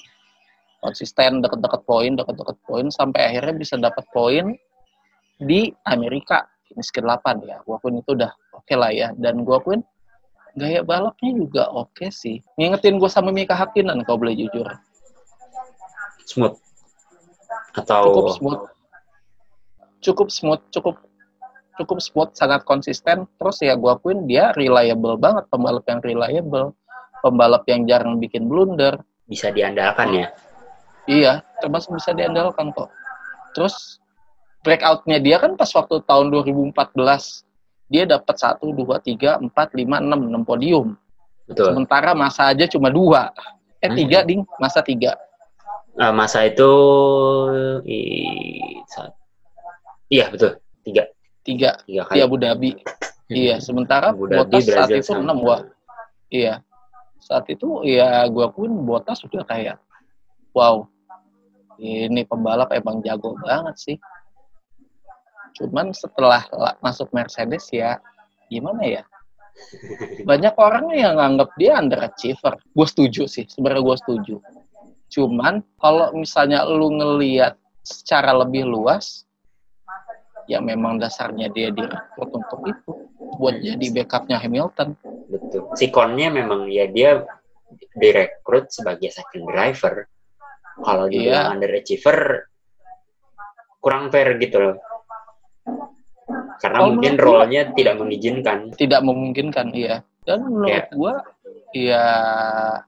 Konsisten deket-deket poin, deket-deket poin sampai akhirnya bisa dapat poin di Amerika finish ke-8 ya. Gua akuin itu udah oke lah ya. Dan gua akuin gaya balapnya juga oke sih. Ngingetin gua sama Mika Hakkinen kalau boleh jujur. Smooth. Atau Cukup smooth. Cukup smooth, cukup cukup smooth, sangat konsisten. Terus ya gua akuin dia reliable banget, pembalap yang reliable, pembalap yang jarang bikin blunder. bisa diandalkan ya. Iya, termasuk bisa diandalkan kok. Terus breakout-nya dia kan pas waktu tahun 2014 dia dapat 1, 2, 3, 4, 5, 6, 6 podium. Betul. Sementara masa aja cuma dua. Eh, Hmm. tiga, ding. Masa tiga. Eh, masa itu i- saat- Iya betul. Tiga. Di. Abu Dhabi. Iya, sementara Abu Dhabi, Bottas saat itu sama- 6, wah. Iya. Saat itu ya gua pun Bottas sudah kayak wow. Ini pembalap emang jago banget sih. Cuman setelah la- masuk Mercedes ya gimana ya? Banyak orang yang nganggap dia underachiever. Gue setuju sih, sebenarnya gue setuju. Cuman kalau misalnya lu ngeliat secara lebih luas, ya memang dasarnya dia direkrut untuk itu buat jadi backupnya Hamilton. Betul. Si Konnya memang ya dia direkrut sebagai second driver. Kalau dibilang Iya. underachiever kurang fair gitu loh. Karena Kalau mungkin role-nya tidak mengizinkan. Tidak memungkinkan, iya. Dan menurut Ya. gua, ya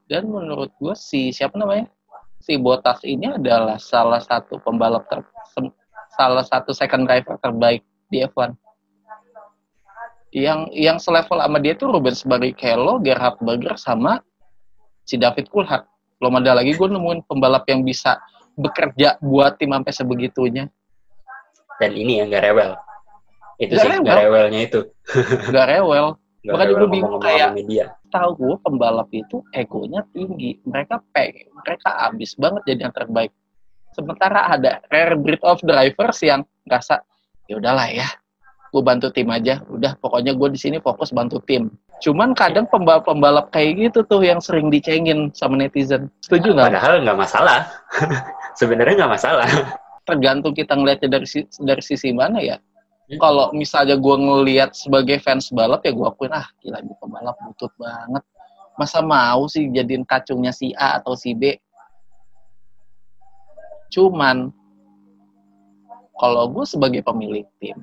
dan menurut gua si siapa namanya? Si Bottas ini adalah salah satu pembalap ter salah satu second driver terbaik di F1. Yang yang selevel sama dia tuh Rubens Barrichello, Gerhard Berger sama si David Coulthard. Belum ada lagi gue nemuin pembalap yang bisa bekerja buat tim sampai sebegitunya. Dan ini ya nggak rewel. Itu Nggak sih rewel. rewelnya itu. [laughs] Gak rewel. Nggak Makanya gua bingung kayak- tahu gue pembalap itu egonya tinggi. Mereka pe mereka abis banget jadi yang terbaik. Sementara ada rare breed of drivers yang ngerasa ya udahlah ya, gue bantu tim aja. Udah pokoknya gue di sini fokus bantu tim. Cuman kadang pembalap-pembalap kayak gitu tuh yang sering dicengin sama netizen. Setuju nggak? Padahal nggak masalah. [laughs] Sebenarnya nggak masalah. Tergantung kita ngeliatnya dari dari sisi mana ya. Hmm. Kalau misalnya gue ngelihat sebagai fans balap ya gue akuin ah gila ini pembalap butut banget. masa mau sih jadiin kacungnya si A atau si B cuman kalau gue sebagai pemilik tim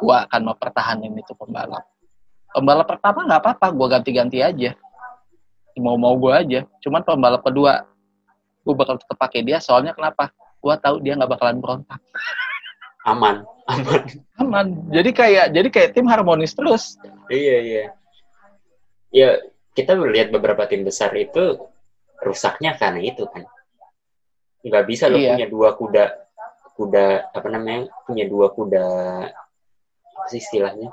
gue akan mempertahankan itu pembalap. Pembalap pertama nggak apa-apa gue ganti-ganti aja. Mau-mau gue aja cuman pembalap kedua gue bakal tetap pakai dia soalnya kenapa? Gue tahu dia nggak bakalan berontak. Aman aman. Aman. Jadi kayak jadi kayak tim harmonis terus. Iya iya. Ya kita melihat beberapa tim besar itu rusaknya karena itu kan nggak bisa lo Iya. punya dua kuda kuda apa namanya punya dua kuda apa sih istilahnya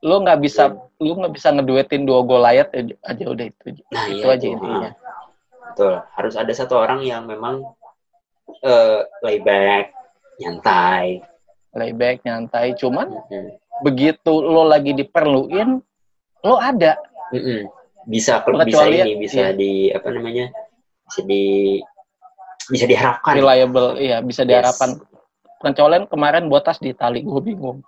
lu nggak bisa lu nggak bisa ngeduetin dua Goliath aja, aja udah itu nah itu iya aja tuh, intinya ah. betul harus ada satu orang yang memang eh layback nyantai layback nyantai cuman Mm-mm. begitu lo lagi diperluin lo ada Mm-mm. bisa bisa Pengecualian, ini bisa iya. di apa namanya bisa di bisa diharapkan. Reliable iya bisa Yes. diharapkan. Pengecualian kemarin botas di tali gue bingung.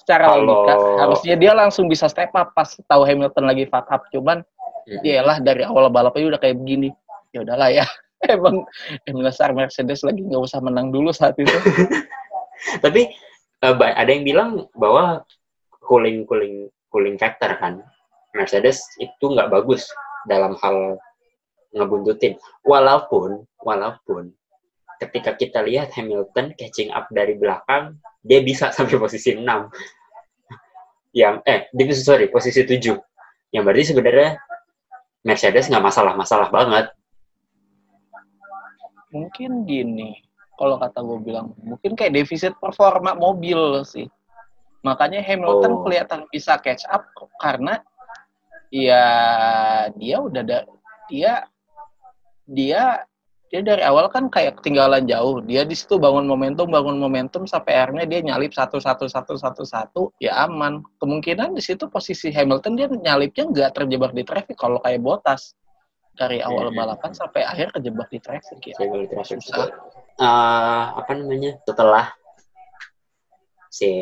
Secara Kalau- logika harusnya dia langsung bisa step up pas tahu Hamilton lagi fuck up. Cuman Mm-mm. iyalah dari awal balapnya udah kayak begini. Ya udahlah ya. [laughs] Emang emang dasar Mercedes lagi nggak usah menang dulu saat itu. [laughs] Tapi eh, ada yang bilang bahwa cooling cooling cooling factor kan. Mercedes itu nggak bagus dalam hal ngebuntutin. Walaupun walaupun ketika kita lihat Hamilton catching up dari belakang, dia bisa [laughs] sampai posisi 6. Yang eh dia sorry posisi 7. Yang berarti sebenarnya Mercedes nggak masalah-masalah banget. mungkin gini kalau kata gue bilang mungkin kayak defisit performa mobil sih makanya Hamilton Oh. kelihatan bisa catch up karena ya dia udah ada dia dia dia dari awal kan kayak ketinggalan jauh. Dia di situ bangun momentum bangun momentum sampai akhirnya dia nyalip satu satu satu satu satu ya aman. Kemungkinan di situ posisi Hamilton dia nyalipnya nggak terjebak di traffic kalau kayak Bottas. Dari awal Mhm. balapan sampai akhir terjebak di traffic ya. Traffic Susah. Eh, apa namanya? Setelah si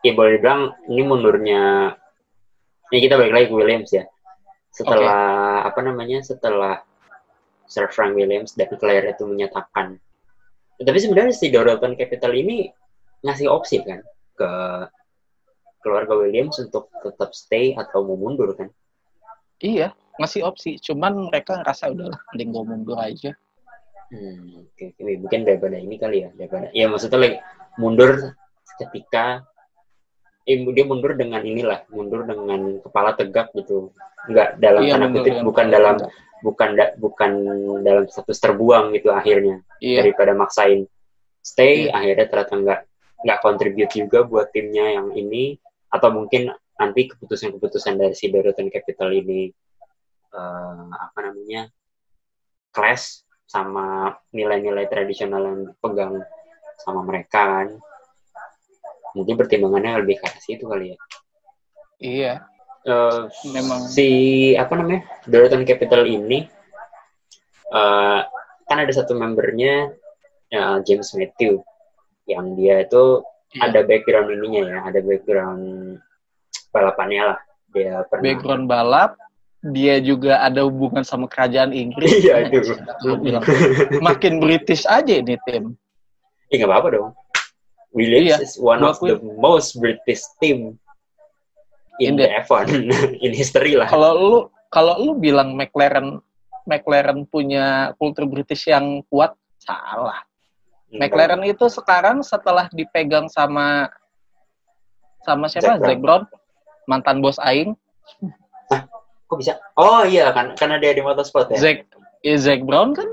ya boleh dibilang ini mundurnya ini kita balik lagi ke Williams ya setelah apa namanya setelah Sir Frank Williams dan Claire itu menyatakan tapi sebenarnya si Doralton Capital ini ngasih opsi kan ke keluarga Williams untuk tetap stay atau mau mundur kan Iya, ngasih opsi. Cuman mereka ngerasa udahlah, mending gue mundur aja. Hmm, oke, oke. mungkin daripada ini kali ya, daripada ya maksudnya like, mundur ketika eh, dia mundur dengan inilah, mundur dengan kepala tegak gitu, nggak dalam Iya, tanda kutip bukan dalam bukan da- bukan dalam status terbuang gitu akhirnya Iya, daripada maksain. Stay Iya. akhirnya ternyata nggak nggak contribute juga buat timnya yang ini. Atau mungkin nanti keputusan-keputusan dari si Dorothea Capital ini eh, apa namanya clash sama nilai-nilai tradisional yang dipegang sama mereka kan mungkin pertimbangannya lebih ke arah situ kali ya iya. Eh, Memang. si apa namanya Dorothea Capital ini eh, kan ada satu membernya eh, James Matthew yang dia itu Iya. ada background ininya ya ada background balapannya lah dia pernah Background balap, dia juga ada hubungan sama kerajaan Inggris. Iya, itu. Makin British aja ini tim. Eh nggak apa-apa dong. Williams Iya, is one gua of the most British team in, In the, the- F1 in history lah. Kalau lu kalau lu bilang McLaren McLaren punya kultur British yang kuat, salah. McLaren itu sekarang setelah dipegang sama sama siapa? Zac Brown. Zac Brown, mantan bos aing. Kok bisa? Oh iya kan karena dia di motorsport ya. Zac ya Zac Brown kan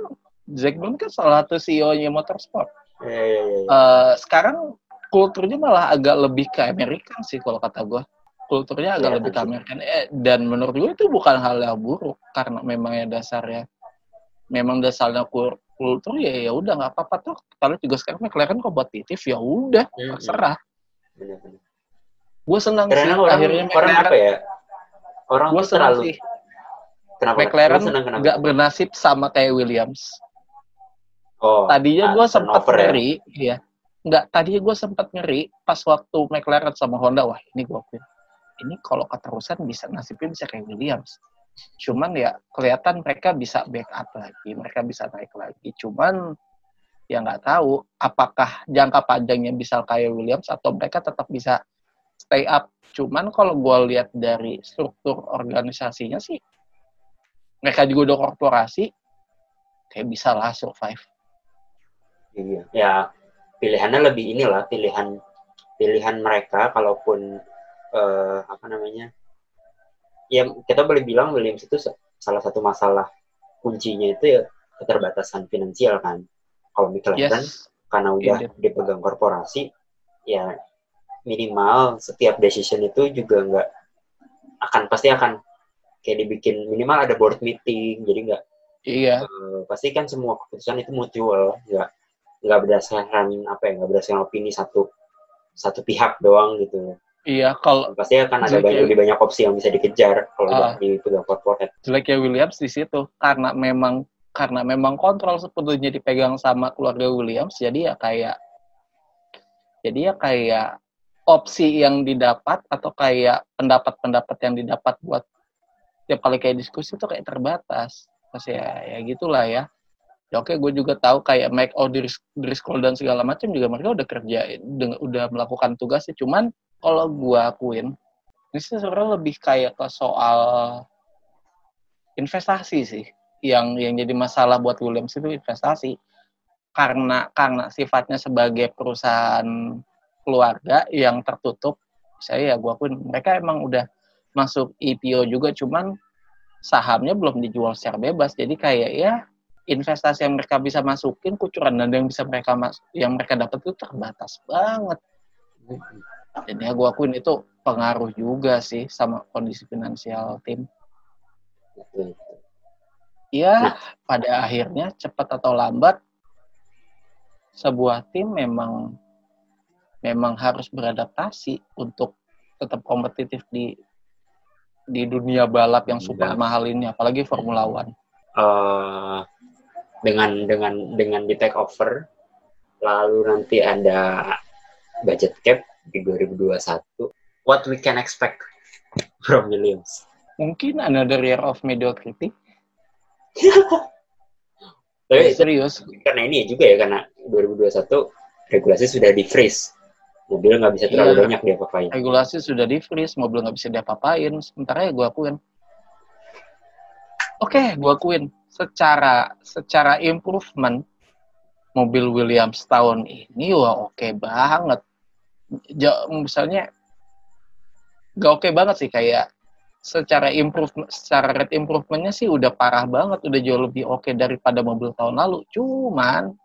Zac Brown kan salah satu CEO-nya motorsport. Eh, sekarang kulturnya malah agak lebih ke Amerika sih kalau kata gue. Kulturnya agak Iya, lebih ke sih. Amerika. Eh, dan menurut gue itu bukan hal yang buruk karena memangnya dasarnya memang dasarnya kur- kultur ya ya udah nggak apa-apa tuh. Kalau juga sekarang McLaren kompetitif ya udah terserah. Gue senang sih Karena orang, akhirnya orang McLaren. apa ya? Orang Gue terlalu sih kenapa? McLaren nggak bernasib sama kayak Williams. Oh, Tadinya ah, gue sempat ya? ngeri, iya. Nggak, tadinya gue sempat ngeri pas waktu McLaren sama Honda. Wah, ini gue akuin. ini kalau keterusan bisa nasibnya bisa kayak Williams. Cuman ya kelihatan mereka bisa backup lagi, mereka bisa naik lagi. Cuman ya nggak tahu apakah jangka panjangnya bisa kayak Williams atau mereka tetap bisa stay up. Cuman kalau gue lihat dari struktur organisasinya sih, mereka juga udah korporasi, kayak bisa lah survive. Iya. Ya pilihannya lebih inilah pilihan pilihan mereka kalaupun uh, apa namanya ya kita boleh bilang Williams itu salah satu masalah kuncinya itu ya keterbatasan finansial kan kalau McLaren yes. karena udah Indeed. dipegang korporasi ya minimal setiap decision itu juga nggak akan pasti akan kayak dibikin minimal ada board meeting jadi nggak iya uh, pasti kan semua keputusan itu mutual nggak nggak berdasarkan apa ya nggak berdasarkan opini satu satu pihak doang gitu Iya, kalau pasti akan ada banyak, lebih banyak opsi yang bisa dikejar kalau uh, di pegang corporate. Jeleknya Williams di situ karena memang karena memang kontrol sepenuhnya dipegang sama keluarga Williams, jadi ya kayak jadi ya kayak opsi yang didapat atau kayak pendapat-pendapat yang didapat buat tiap kali kayak diskusi itu kayak terbatas. Terus ya ya gitulah ya. Ya oke, gue juga tahu kayak Mike O'Driscoll dan segala macam juga mereka udah kerja, udah melakukan tugasnya. Cuman kalau gue akuin ini sebenarnya lebih kayak ke soal investasi sih. Yang yang jadi masalah buat Williams itu investasi. Karena karena sifatnya sebagai perusahaan keluarga yang tertutup saya ya gue akuin mereka emang udah masuk IPO juga cuman sahamnya belum dijual secara bebas. Jadi kayak ya investasi yang mereka bisa masukin kucuran dan yang bisa mereka mas yang mereka dapat itu terbatas banget dan ya gue akuin itu pengaruh juga sih sama kondisi finansial tim. Ya, pada akhirnya cepat atau lambat sebuah tim memang memang harus beradaptasi untuk tetap kompetitif di di dunia balap yang super ya. mahal ini, apalagi Formula One. Uh, dengan dengan dengan di take over, lalu nanti ada budget cap di 2021 what we can expect from Williams mungkin another year of mediocrity. [laughs] Tapi serius. karena ini juga ya karena 2021 regulasi sudah di freeze mobil nggak bisa terlalu iya, banyak dia apain regulasi sudah di freeze mobil nggak bisa diapa-apain. Sementara ya gue akuin. Oke okay, gue akuin secara secara improvement mobil Williams tahun ini wah oke okay banget misalnya gak oke okay banget sih kayak secara improvement secara rate improvementnya sih udah parah banget udah jauh lebih oke okay daripada mobil tahun lalu. Cuman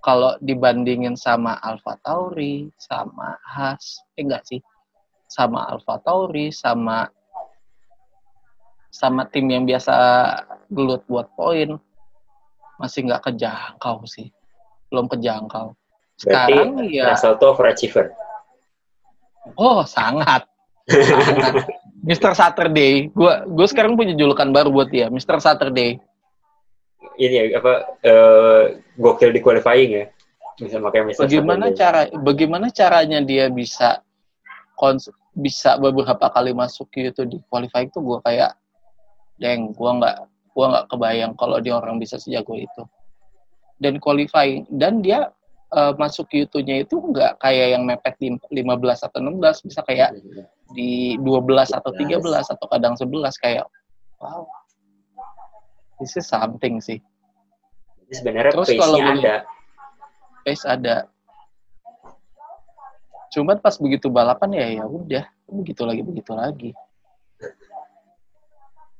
kalau dibandingin sama Alfa Tauri sama Haas eh enggak sih sama Alfa Tauri sama sama tim yang biasa gelut buat poin masih nggak kejangkau sih belum kejangkau sekarang Berarti ya Russell tuh overachiever. Oh, sangat. sangat. [laughs] Mr. Saturday. Gua gue sekarang punya julukan baru buat dia, Mr. Saturday. Ini apa uh, gokil di qualifying ya. Bisa pakai Mr. Bagaimana Saturday. cara bagaimana caranya dia bisa kons bisa beberapa kali masuk gitu di qualifying tuh gue kayak deng gue nggak gue nggak kebayang kalau dia orang bisa sejago itu dan qualifying dan dia uh, masuk YouTube-nya itu nggak kayak yang mepet di 15 atau 16, bisa kayak di 12 atau 13 atau kadang 11 kayak wow. This is something sih. Sebenarnya Terus kalau ada. Pace ada. Cuman pas begitu balapan ya ya udah, begitu lagi begitu lagi.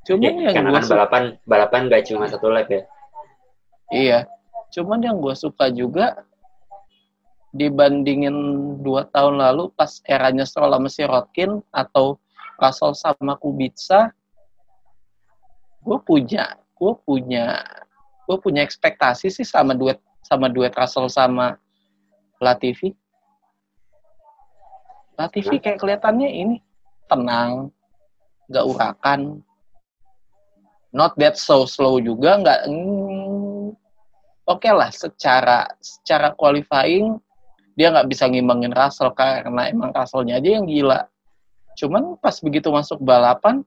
Cuman ya, yang gue balapan balapan gak cuma satu lap ya. Iya. Cuman yang gue suka juga dibandingin dua tahun lalu pas eranya Stroll sama si Rodkin atau Russell sama Kubica, gue punya gue punya gue punya ekspektasi sih sama duet sama duet Russell sama Latifi. Latifi kayak kelihatannya ini tenang, nggak urakan, not that so slow juga, nggak. Mm, Oke okay lah, secara secara qualifying dia nggak bisa ngimbangin Russell karena emang Russellnya aja yang gila Cuman pas begitu masuk balapan,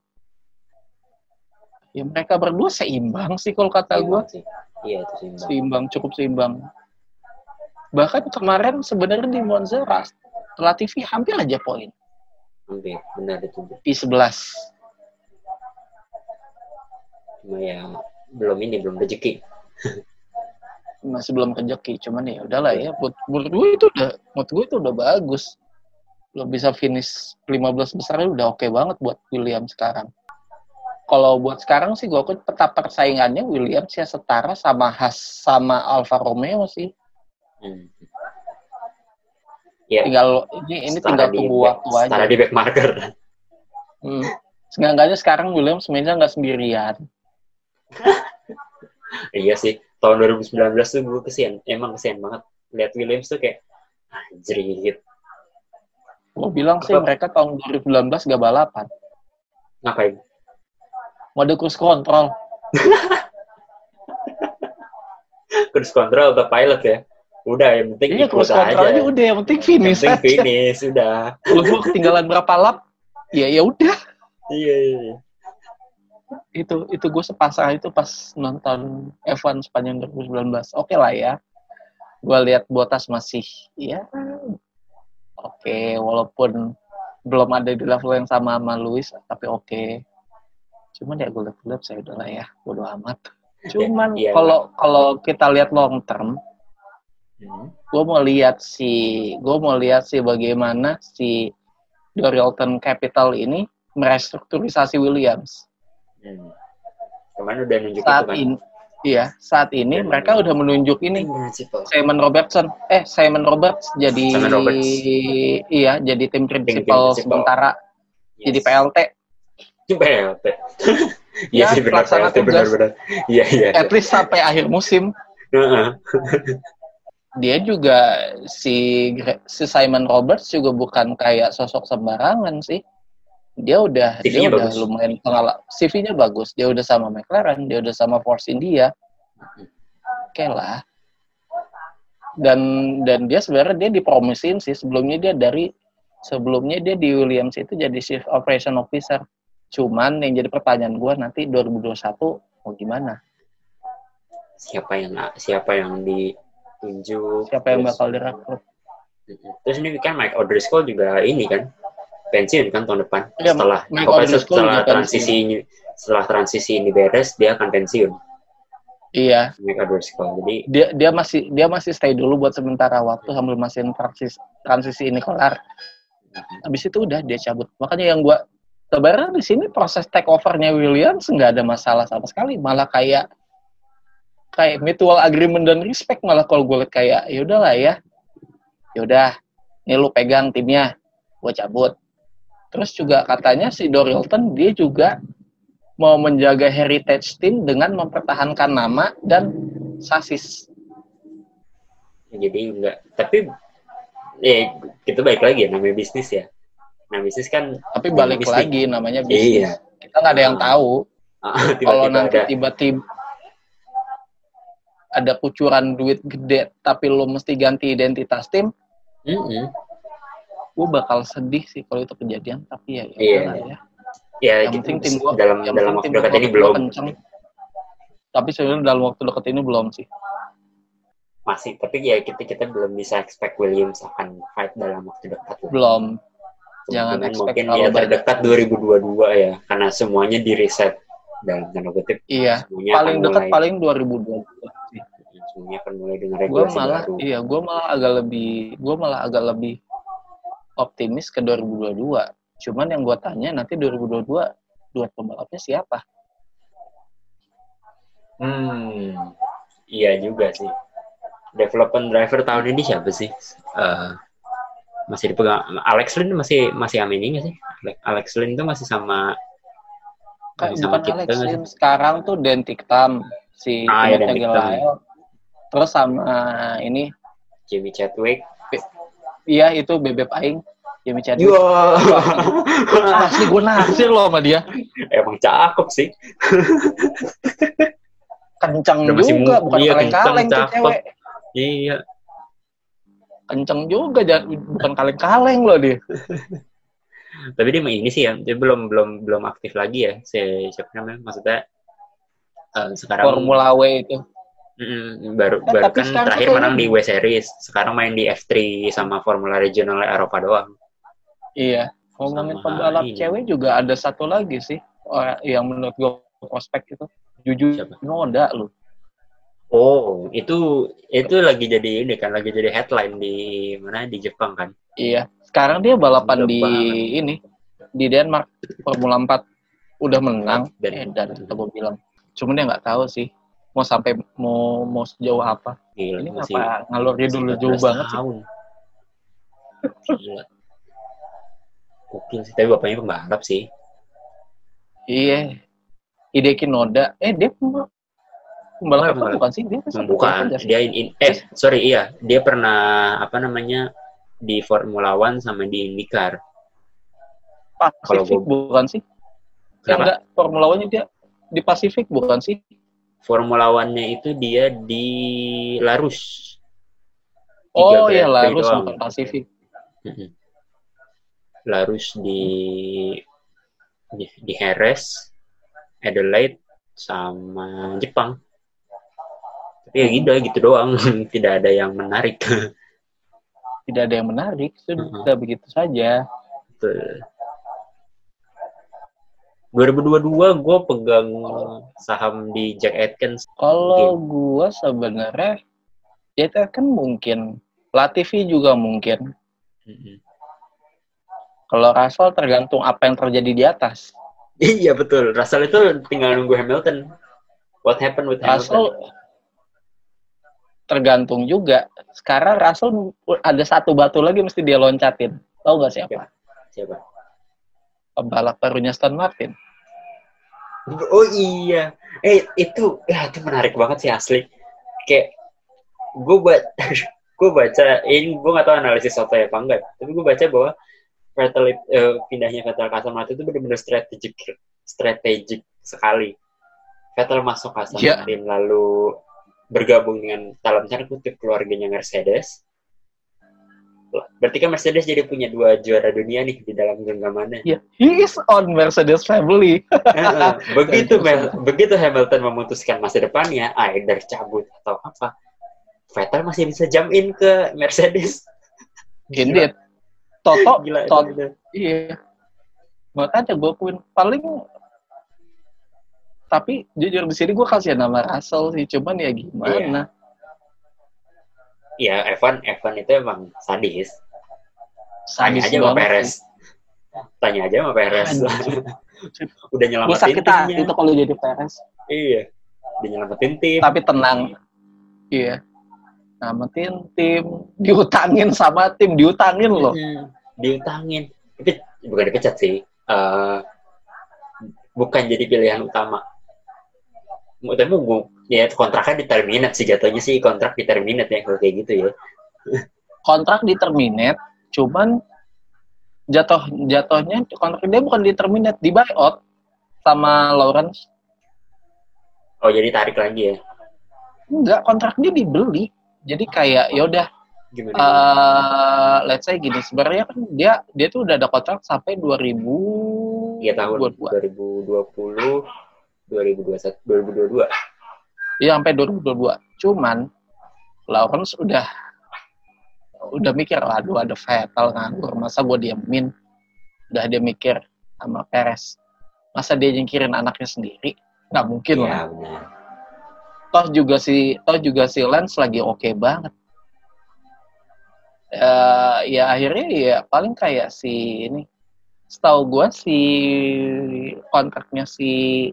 ya mereka berdua seimbang sih kalau kata gue. sih. Iya, itu seimbang. Seimbang, cukup seimbang. Bahkan kemarin sebenarnya di Monza, Latifi hampir aja poin. Hampir, benar itu. P11. Cuma ya belum ini, belum rezeki. Masih belum kejeki. Cuman ya udahlah ya. Buat, menurut gue itu udah, menurut gue itu udah bagus. Lo bisa finish 15 besar udah oke banget buat William sekarang. Kalau buat sekarang sih gue akui peta persaingannya Williams ya setara sama Haas sama Alfa Romeo sih. Hmm. Ya, Tinggal ini ini setara tinggal tunggu back- waktu aja. Setara di back marker. Hmm. Seenggaknya sekarang Williams mainnya nggak sendirian. Iya sih, tahun 2019 tuh gue kesian. Emang kesian banget. Lihat Williams tuh kayak, anjir gitu. Gue bilang sih Apa? mereka tahun 2019 gak balapan. Ngapain? Mode cruise control. [laughs] Cruise control atau pilot ya? Udah, yang penting Iya ikut aja. aja udah yang penting Yang finish penting aja. finish, udah. Kalau gue ketinggalan berapa lap, ya ya udah. Iya, iya, iya. Itu itu gue sepasang itu pas nonton F1 sepanjang 2019. Oke lah ya. Gue lihat Botas masih ya oke walaupun belum ada di level yang sama sama Lewis tapi oke. Cuman ya gue lihat saya udah lah ya bodo amat. Cuman iya, kalau kalau kita lihat long term, Hmm. gue mau lihat si gue mau lihat sih bagaimana si Dorilton Capital ini merestrukturisasi Williams Hmm. Kemarin udah nunjuk saat itu kan? ini iya saat ini Dan- mereka udah menunjuk ini Principal. Simon Robertson eh Simon Roberts jadi Simon Roberts. iya jadi tim principal. principal sementara Yes. jadi PLT PLT. [laughs] Iya Ya, sih benar pelaksana PLT tugas. benar-benar. Iya iya. at least sampai akhir musim Heeh. dia juga si si Simon Roberts juga bukan kayak sosok sembarangan sih. Dia udah dia CV-nya udah bagus. lumayan pengalaman. CV-nya bagus. Dia udah sama McLaren, dia udah sama Force India. Oke lah. Dan dan dia sebenarnya dia dipromosin sih sebelumnya dia dari sebelumnya dia di Williams itu jadi Chief Operation Officer. Cuman yang jadi pertanyaan gua nanti 2021 mau gimana? Siapa yang siapa yang ditunjuk? Siapa yang terus- bakal direkrut? Terus ini kan Mike O'Driscoll juga ini kan pensiun kan tahun depan Iya, setelah pokoknya setelah pensiun. transisi ini setelah transisi ini beres dia akan pensiun Iya, Mike O'Driscoll jadi dia dia masih dia masih stay dulu buat sementara waktu sambil masih transisi transisi ini kelar. Habis itu udah dia cabut. Makanya yang gua sebenarnya di sini proses take overnya Williams nggak ada masalah sama sekali, malah kayak kayak mutual agreement dan respect malah kalau gue lihat kayak ya udahlah ya. Ya udah, ini lu pegang timnya, gue cabut. Terus juga katanya si Dorilton dia juga mau menjaga heritage team dengan mempertahankan nama dan sasis. jadi enggak tapi ya kita balik lagi ya namanya bisnis ya nah bisnis kan Tapi balik Bisnis. lagi namanya bisnis. Iya. Kita nggak ada yang tahu. ah, [laughs] Kalau nanti ada tiba-tiba ada kucuran duit gede, tapi lo mesti ganti identitas tim, Mm-mm. Gue bakal sedih sih kalau itu kejadian. Tapi ya, ya Iya. udahlah ya. ya Yang gitu, penting tim gua dalam yang dalam waktu dekat ini belum kenceng. Tapi sebenarnya dalam waktu dekat ini belum sih. masih tapi ya kita kita belum bisa expect Williams akan fight dalam waktu dekat. Belum. Jangan expect mungkin ya terdekat 2022 ya karena semuanya di reset dalam tanda kutip Iya. semuanya Paling dekat mulai paling 2022 sih. semuanya akan mulai dengan Gue regulasi malah, baru iya, gue malah agak lebih, gue malah agak lebih optimis ke 2022. Cuman yang gue tanya nanti 2022 dua pembalapnya siapa? Hmm, iya juga sih. Development driver tahun ini siapa sih? Eh, masih dipegang Alex Lin masih masih amin nggak sih? Ale- Alex Lin itu masih sama masih sama bukan kita Alex sih? Lin, sekarang tuh Dentik Tam si Ah. Gelael. Terus sama ini, Jimmy Chadwick. Iya itu Bebek Aing, Chadwick. Yo, [laughs] Asli gue naksir loh sama dia. emang cakep sih. Kenceng Udah masih juga, bukan iya, kaleng-kaleng tuh cewek. Iya. Kenceng juga, jangan- bukan kaleng-kaleng loh dia. Tapi dia ini sih ya, dia belum belum belum aktif lagi ya. Si siapa namanya? Maksudnya eh, sekarang Formula W itu. Mm, baru Eh, baru kan terakhir menang ini- di W Series, sekarang main di F3 sama Formula Regional Eropa doang. Iya. Ngomongin pembalap ini. cewek juga ada satu lagi sih orang yang menurut gue prospek itu. Jujur Siapa? Noda lu. Oh, itu itu lagi jadi ini kan, lagi jadi headline di mana di Jepang kan? Iya. Sekarang dia balapan Udah di ini di Denmark Formula 4 udah menang Dan- eh, dan bilang. Cuman dia nggak tahu sih mau sampai mau mau sejauh apa. Gila, Ini masih kenapa ngalurnya dulu 14 jauh banget sih. tahun. Gila. Gokil sih, tapi bapaknya pembalap sih. Iya. Hideki Noda. Eh dia pembalap, apa bukan sih? Dia kan Bukan, sih? dia in, in- eh sorry iya, dia pernah apa namanya di Formula One sama di IndyCar. kalau Pasifik gua- bukan sih? Ya Kenapa? enggak, Formula One dia di Pasifik bukan sih? Formula One-nya itu dia di Larus. Oh harus doang. bukan Pasifik. Larus di di, di Jerez, Adelaide sama Jepang. Tapi ya gitu, gitu doang, [laughs] tidak ada yang menarik. [laughs] Tidak ada yang menarik, sudah begitu saja. Betul. 2022 gue pegang saham di Jack Atkins. Kalau gua sebenarnya ya itu kan mungkin Latifi juga mungkin. Kalau Russell tergantung apa yang terjadi di atas. Iya betul, Russell itu tinggal nunggu Hamilton. What happened with Russell Hamilton? tergantung juga. Sekarang Russell ada satu batu lagi mesti dia loncatin. Tahu gak siapa? Siapa? Pembalap barunya Aston Martin. Oh iya, eh itu, ya itu menarik banget sih asli. Kayak gue baca, [laughs] gue baca, ini gue gak tahu analisis soto ya apa enggak, tapi gue baca bahwa Vettel eh, pindahnya Vettel ke Aston Martin itu benar-benar strategik, strategik sekali. Vettel masuk ke Aston Iya. Martin lalu bergabung dengan dalam tanda kutip keluarganya Mercedes. Berarti kan Mercedes jadi punya dua juara dunia nih di dalam genggamannya. Ya, he is on Mercedes family. [laughs] Begitu Mel- begitu Hamilton memutuskan masa depannya, either cabut atau apa, Vettel masih bisa jump in ke Mercedes. Gini, Toto, Gila itu Toto, gitu. iya. Makanya gue akuin paling tapi jujur di sini gue kasih nama Russell sih, cuman ya gimana? Iya, Evan, Evan itu emang sadis. Tanya Sadis aja sama Perez. Tanya aja sama Perez. [laughs] Udah nyelamatin sakit hati timnya. itu kalau jadi Perez. Iya. Udah nyelamatin tim. Tapi tenang. Iya. Namatin tim, diutangin sama tim, diutangin loh. Hmm, diutangin. Tapi bukan dipecat sih. Eh, bukan jadi pilihan utama. Mau- Tapi ya kontraknya di terminate sih jatuhnya sih kontrak di terminate ya kalau kayak gitu ya. Kontrak di terminate, cuman jatuh jatuhnya kontrak dia bukan di terminate, di buyout sama Lawrence. Oh jadi tarik lagi ya? Enggak, kontrak dia dibeli. Jadi kayak ya udah Gimana? eh let's say gini, sebenarnya kan dia dia tuh udah ada kontrak sampai 2000 Iya tahun 22. 2020, 2021, 2022. Iya sampai 2022. Cuman Lawrence udah udah mikir, aduh ada Vettel nganggur, masa gue diamin? Udah dia mikir sama Perez. Masa dia nyingkirin anaknya sendiri? Nggak mungkin lah. Iya benar. Toh juga si toh juga si Lance lagi oke banget. Eh, ya akhirnya ya paling kayak si ini. Setahu gue si kontraknya si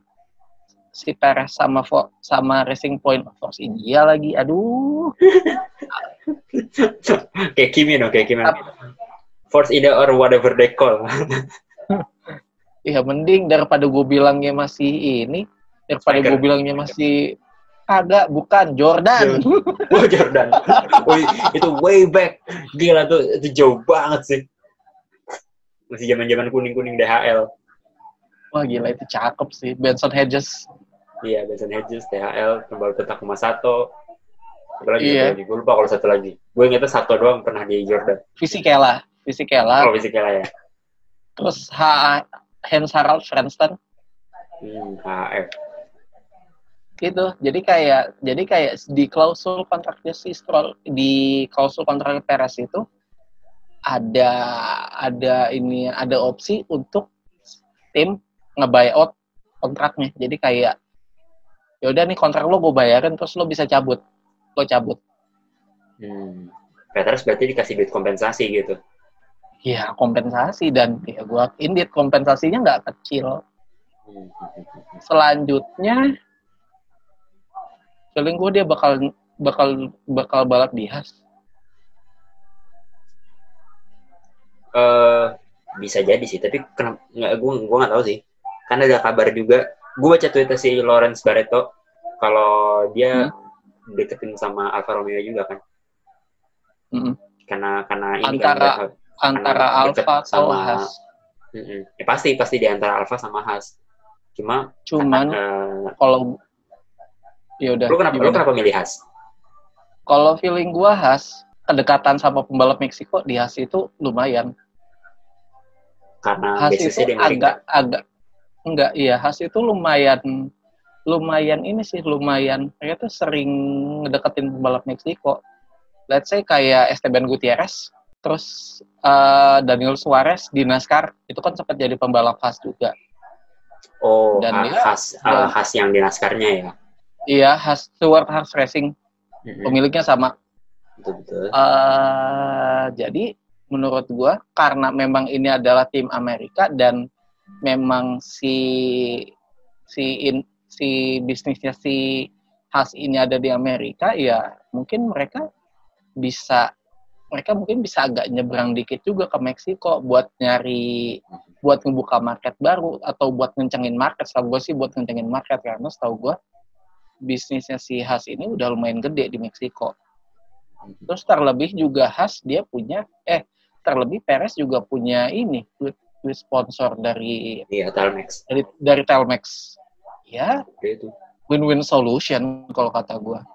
si Perez sama Fo- sama Racing Point Force India lagi. Aduh. [laughs] kayak Kimi no, kayak Kimi. Force Ida or whatever they call. [laughs] Ya mending daripada gue bilangnya masih ini, daripada gue bilangnya masih kagak, bukan Jordan. Wah Jordan. [laughs] Wih, itu way back. Gila tuh, itu jauh banget sih. Masih zaman zaman kuning kuning DHL. Wah gila itu cakep sih. Benson Hedges. Iya, Benson Hedges, DHL, kembali ke Takuma Sato. Satu lagi, Iya. lagi. Gue lupa kalau satu lagi. Gue ingetnya satu doang pernah di Jordan. Fisikela. Fisikela. Oh, fisiknya ya. Terus H Hans Harald Frensten Hmm, HF. gitu. Jadi kayak jadi kayak di klausul kontraknya si Stroll di klausul kontrak Perez itu ada ada ini ada opsi untuk tim nge-buyout kontraknya. Jadi kayak ya udah nih kontrak lo gue bayarin terus lo bisa cabut. Lo cabut. Hmm. Petrus berarti dikasih duit kompensasi gitu. Ya kompensasi dan ya gue indit kompensasinya nggak kecil. Selanjutnya feeling gue dia bakal bakal bakal balap di Haas. Eh, bisa jadi sih, tapi kenapa nggak gue gue nggak tahu sih. Karena ada kabar juga, gue baca tweet si Lawrence Barreto kalau dia deketin sama Alfa Romeo juga kan. Mm-mm. Karena karena ini Antara- kan Antara deket Alfa atau sama- Haas. Ya, pasti pasti di antara Alfa sama Haas. Cuma Cuman eh, kalau ya udah lu kenapa lu kenapa milih Haas? Kalau feeling gua Haas kedekatan sama pembalap Meksiko di Haas itu lumayan. Karena Haas itu agak agak enggak iya Haas itu lumayan lumayan ini sih lumayan mereka tuh sering ngedeketin pembalap Meksiko. Let's say kayak Esteban Gutierrez, terus eh, Daniel Suarez di NASCAR itu kan sempat jadi pembalap Haas juga. Oh, Dan Haas eh, dan- Haas yang di NASCAR-nya ya. Iya, Haas Stewart Haas Racing Mm-mm. pemiliknya sama. Betul betul. eh jadi menurut gua karena memang ini adalah tim Amerika dan memang si si in, si bisnisnya si Haas ini ada di Amerika ya mungkin mereka bisa mereka mungkin bisa agak nyebrang dikit juga ke Meksiko buat nyari buat ngebuka market baru atau buat ngencengin market. Setahu gue sih buat ngencengin market karena setahu gua bisnisnya si Haas ini udah lumayan gede di Meksiko. Terus terlebih juga Has dia punya eh terlebih Perez juga punya ini sponsor dari Iya, Telmex. dari dari Telmex. Ya, itu. win-win solution kalau kata gua.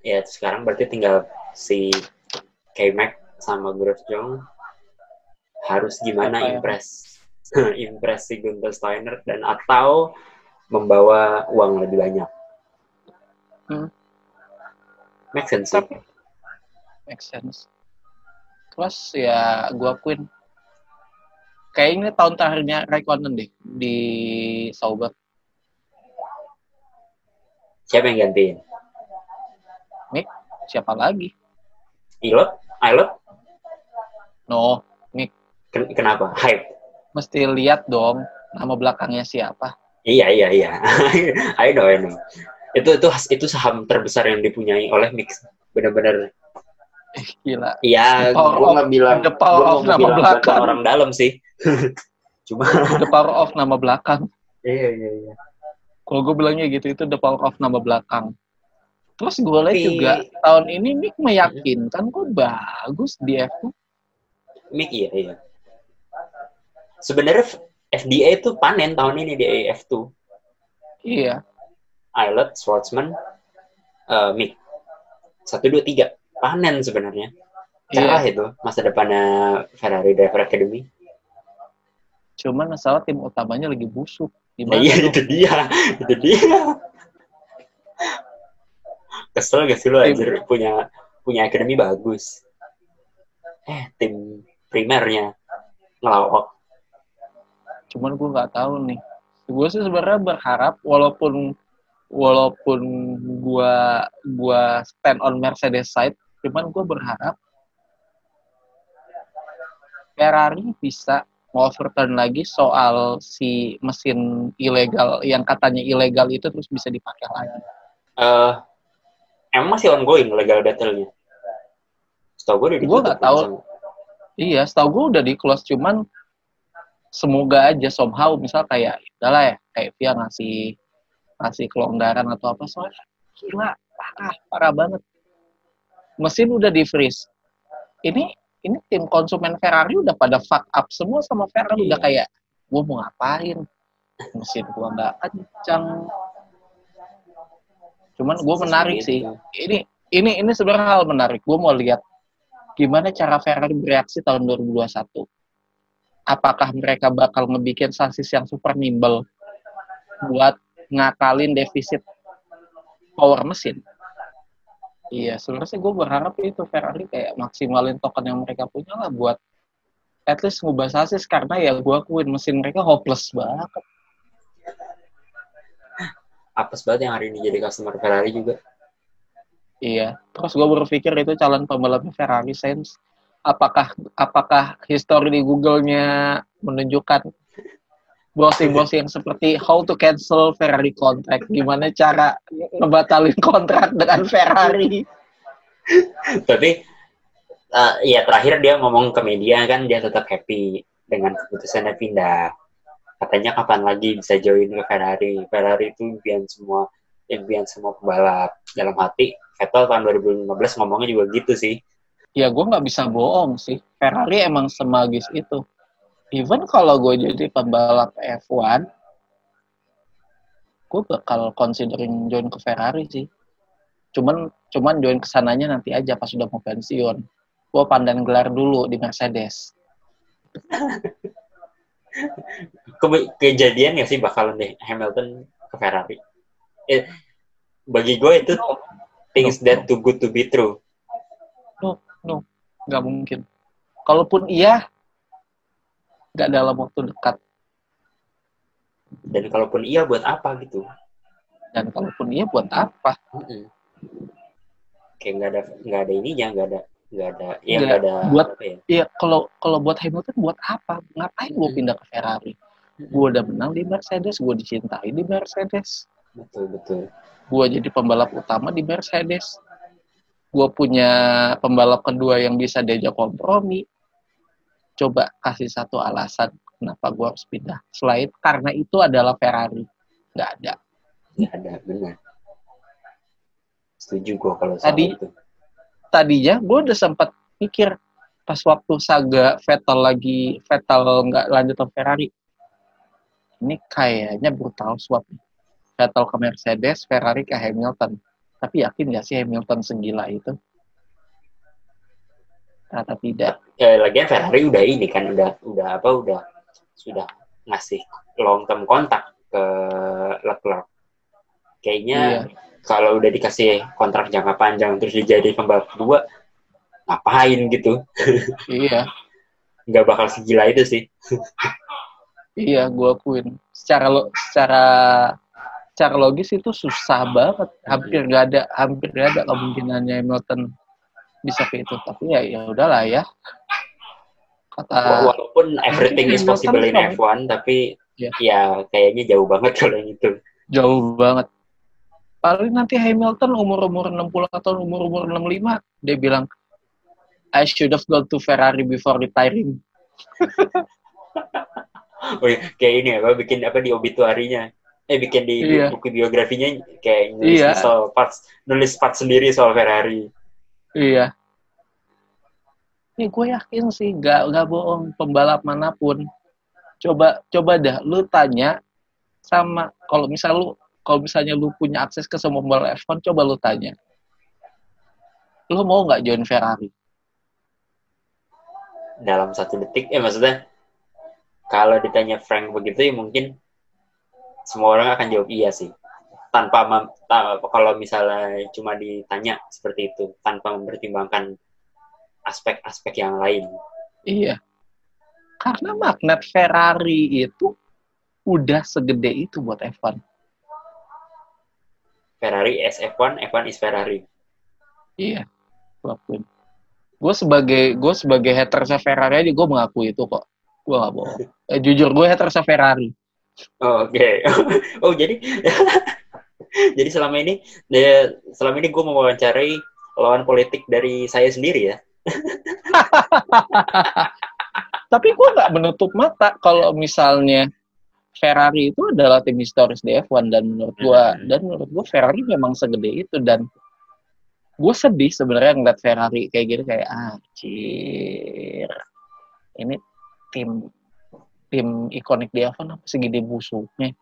Ya, sekarang berarti tinggal si K-Mac sama Grosjean harus gimana Apa ya? impress [laughs] impress si Gunther Steiner dan atau membawa uang lebih banyak. Hmm. Make sense. Tapi make sense. Terus ya gua akuin kayaknya tahun terakhirnya Raikkonen deh di Sauber. Siapa yang gantiin? Mick, siapa lagi? Ilot? Ilot? No, Mick Ken- kenapa? Hype. mesti lihat dong nama belakangnya siapa. Iya iya iya. [laughs] I know I know. Itu itu itu saham terbesar yang dipunyai oleh Mix. Bener-bener. Eh, gila. Iya, gue nggak bilang. the power of nama belakang. orang dalam sih. [laughs] Cuma. The power of nama belakang. Iya iya iya. Kalau gue bilangnya gitu, itu the power of nama belakang. Terus gue lihat Tapi- juga, tahun ini Mick meyakinkan kok bagus di F2. Mix iya iya. Sebenarnya FDA itu panen tahun ini di AF2. Iya, Islet, Schwartzman, eh Mick. Satu dua tiga panen sebenarnya. Cerah iya. itu masa depannya Ferrari Driver Academy. Cuman masalah tim utamanya lagi busuk. Nah, Gimana iya itu dia, itu dia. Kesel gak sih lo anjir punya punya akademi bagus. Eh tim primernya ngelawak. Cuman gue nggak tahu nih. Gue sih sebenarnya berharap walaupun walaupun gue gua stand on Mercedes side, cuman gue berharap Ferrari bisa overturn lagi soal si mesin ilegal yang katanya ilegal itu terus bisa dipakai lagi. Eh emang masih ongoing legal battle-nya. Setahu gue udah ditutup. nggak tahu. Iya, setahu gue udah di close cuman semoga aja somehow misal kayak udahlah ya kayak Via ngasih ngasih kelonggaran atau apa soalnya gila parah parah banget mesin udah di freeze ini ini tim konsumen Ferrari udah pada fuck up semua sama Ferrari. Udah Iya. kayak gue mau ngapain? Mesin gua nggak kencang cuman gue menarik sih. Gitu. ini ini ini sebenarnya hal menarik. Gue mau lihat gimana cara Ferrari bereaksi tahun 2021 apakah mereka bakal ngebikin sasis yang super nimble buat ngakalin defisit power mesin iya sebenarnya gue berharap itu Ferrari kayak maksimalin token yang mereka punya lah buat at least ngubah sasis karena ya gue akuin mesin mereka hopeless banget. Apes banget yang hari ini jadi customer Ferrari juga. Iya, terus gue berpikir itu calon pembalap Ferrari Sainz. Apakah apakah histori di Google-nya menunjukkan browsing-browsing seperti how to cancel Ferrari contract, gimana cara ngebatalin kontrak dengan Ferrari? Tapi uh, ya terakhir dia ngomong ke media kan dia tetap happy dengan keputusannya pindah. Katanya kapan lagi bisa join ke Ferrari. Ferrari itu impian semua impian semua pembalap. Dalam hati Vettel tahun 2015 ngomongnya juga gitu sih. Ya gue nggak bisa bohong sih. Ferrari emang semagis itu. Even kalau gue jadi pembalap F1, gue bakal considering join ke Ferrari sih. Cuman cuman join ke sananya nanti aja pas sudah mau pensiun. Gue pandan gelar dulu di Mercedes. Ke- kejadian ya sih bakalan deh Hamilton ke Ferrari. Eh, bagi gue itu things that too good to be true. No, no, nggak mungkin. Kalaupun iya, nggak dalam waktu dekat. Dan kalaupun iya buat apa gitu? Dan kalaupun iya, buat apa? Kayak nggak ada nggak ada ininya, nggak ada nggak ada ya Nggak, ada buat- apa ya? Iya, kalau kalau buat Hamilton buat apa? Ngapain gue pindah ke Ferrari? Gue udah menang di Mercedes, gue dicintai di Mercedes. Betul betul. gue jadi pembalap utama di Mercedes. Gue punya pembalap kedua yang bisa diajak kompromi. Coba kasih satu alasan kenapa gue harus pindah. Selain karena itu adalah Ferrari. Nggak ada. Nggak ada benar. Setuju gue kalau soal Tadi- itu. Tadinya gue udah sempat pikir pas waktu saga Vettel lagi Vettel nggak lanjut ke Ferrari. Ini kayaknya brutal swap. Vettel ke Mercedes, Ferrari ke Hamilton. Tapi yakin nggak sih Hamilton segila itu? Ternyata tidak. Ya lagian Ferrari udah ini kan udah udah apa udah sudah ngasih long term kontak ke Leclerc. Kayaknya Iya. kalau udah dikasih kontrak jangka panjang terus dia jadi pembalap kedua ngapain gitu? [laughs] Iya, Nggak bakal segila itu sih. iya, gue akuin. Secara lo, secara secara logis itu susah banget. Hampir gak ada, hampir gak ada kemungkinannya Hamilton bisa ke itu. Tapi ya, ya udahlah ya. Kata Walaupun everything is possible in kan- F1 tapi Iya. ya kayaknya jauh banget kalau yang itu. jauh banget. Paling nanti Hamilton umur-umur 60 atau umur-umur 65, dia bilang, I should have gone to Ferrari before retiring. [laughs] Oh, iya, kayak ini apa bikin apa di obituarinya. Eh bikin di Iya. buku biografinya kayak nulis Iya. soal parts nulis part sendiri soal Ferrari. Iya. Ini gue yakin sih, gak, gak bohong pembalap mana pun. Coba coba dah, lu tanya sama kalau misal lu kalau misalnya lu punya akses ke semua pembalap F1, coba lu tanya. Lu mau nggak join Ferrari? dalam satu detik eh maksudnya kalau ditanya Frank begitu ya mungkin semua orang akan jawab iya sih tanpa mem- ta- kalau misalnya cuma ditanya seperti itu tanpa mempertimbangkan aspek-aspek yang lain Iya. Karena magnet Ferrari itu udah segede itu buat F1. Ferrari is F1 F1 is Ferrari Iya. Akuin. Gue sebagai gue sebagai hatersnya Ferrari aja gue mengakui itu kok. Gue gak bohong. [laughs] Eh, jujur gue hatersnya Ferrari. Oh, oke [laughs] oh jadi [laughs] jadi selama ini selama ini gue mewawancarai lawan politik dari saya sendiri ya. [laughs] Tapi gue nggak menutup mata kalau misalnya Ferrari itu adalah tim historis di F1 dan menurut gue Hmm. dan menurut gue Ferrari memang segede itu dan gue sedih sebenarnya ngeliat Ferrari kayak gitu kayak ah cir ini tim tim ikonik di F1 apa segede busuknya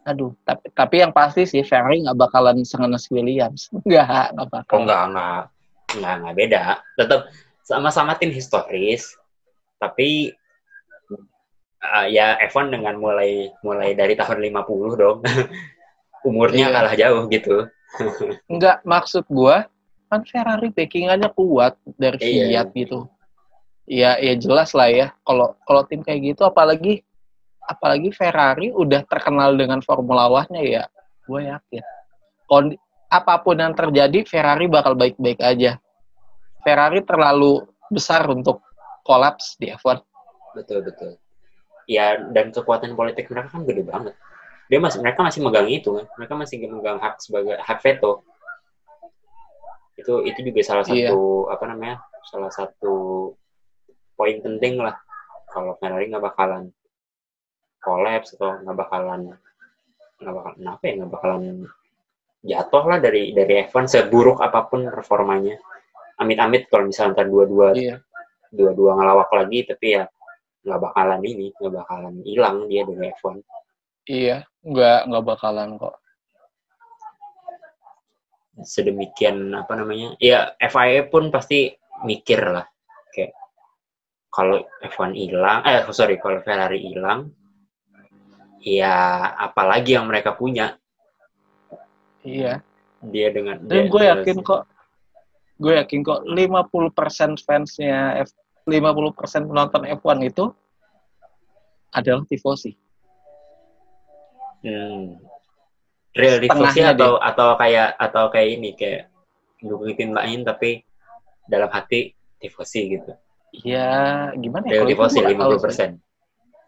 aduh tapi tapi yang pasti sih Ferrari nggak bakalan sengenes Williams [laughs] nggak nggak bakal Oh enggak, enggak. Enggak, enggak beda. Tetap sama-sama tim historis, tapi uh, ya F1 dengan mulai mulai dari tahun 50 dong. [laughs] Umurnya Iya. kalah jauh gitu. [laughs] Enggak, maksud gua kan Ferrari backingannya kuat dari Iya. Fiat gitu. Ya, ya jelas lah ya. Kalau kalau tim kayak gitu, apalagi apalagi Ferrari udah terkenal dengan Formula One-nya ya, gue yakin. Kondi, apa pun yang terjadi, Ferrari bakal baik-baik aja. Ferrari terlalu besar untuk kolaps di F1. Betul betul. Ya dan kekuatan politik mereka kan gede banget. Dia masih mereka masih megang itu kan. Mereka masih megang hak sebagai hak veto. Itu itu juga salah Iya. satu apa namanya? Salah satu poin penting lah. Kalau Ferrari nggak bakalan kolaps atau nggak bakalan nggak bakalan apa ya nggak bakalan jatuh lah dari dari F1 seburuk apa pun performanya. Amit-amit kalau misalnya ntar dua-dua Iya. dua-dua ngelawak lagi tapi ya nggak bakalan ini nggak bakalan hilang dia dari F1 Iya, nggak nggak bakalan kok. sedemikian apa namanya ya FIA pun pasti mikir lah kayak kalau F1 hilang eh sorry kalau Ferrari hilang ya apalagi yang mereka punya Iya. dia dengan Dan dia- gue dia- yakin kok, gue yakin kok 50% fansnya, F, 50% penonton F1 itu adalah tifosi. hmm, real tifosi atau atau kayak atau kayak ini kayak dukung tim lain tapi dalam hati tifosi gitu Ya gimana ya? real tifosi gue nggak tahu 50 sih.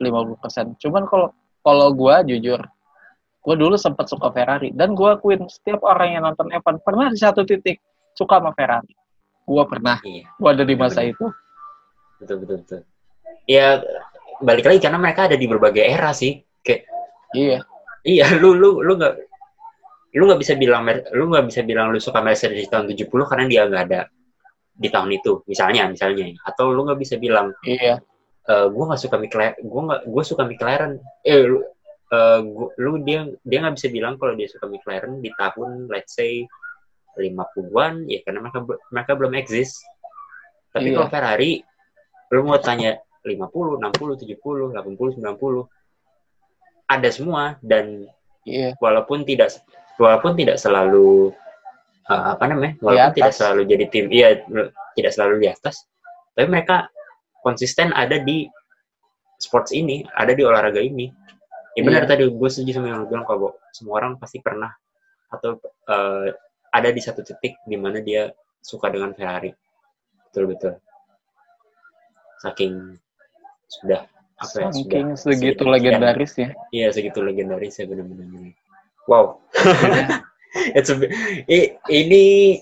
50%. Cuman kalau kalau gue jujur, gue dulu sempat suka Ferrari. Dan gue akuin setiap orang yang nonton F1 pernah di satu titik suka sama Ferrari. Gue pernah, iya. Gue ada di masa Bener. itu. betul betul betul. Ya balik lagi karena mereka ada di berbagai era sih. Kayak Iya, iya lu lu lu nggak lu nggak bisa bilang lu nggak bisa bilang lu suka Mercedes di tahun 70 karena dia nggak ada di tahun itu misalnya misalnya. Atau lu nggak bisa bilang iya, eh gue nggak suka McLaren gue nggak gue suka McLaren eh lu eh, gua- lu dia dia nggak bisa bilang kalau dia suka McLaren di tahun let's say 50-an ya karena mereka mereka belum eksis tapi Iya. kalau Ferrari lu mau tanya 50 60 70 80 90 ada semua dan iya. walaupun tidak walaupun tidak selalu uh, apa namanya walaupun tidak selalu jadi tim iya tidak selalu di atas tapi mereka konsisten ada di sports ini ada di olahraga ini ya benar Iya. tadi gue setuju sama yang bilang kalau semua orang pasti pernah atau uh, ada di satu titik di mana dia suka dengan Ferrari betul betul saking sudah apa ya Saking sudah segitu legendaris ya. Iya segitu legendaris ya benar-benar. Wow. [laughs] It's a ini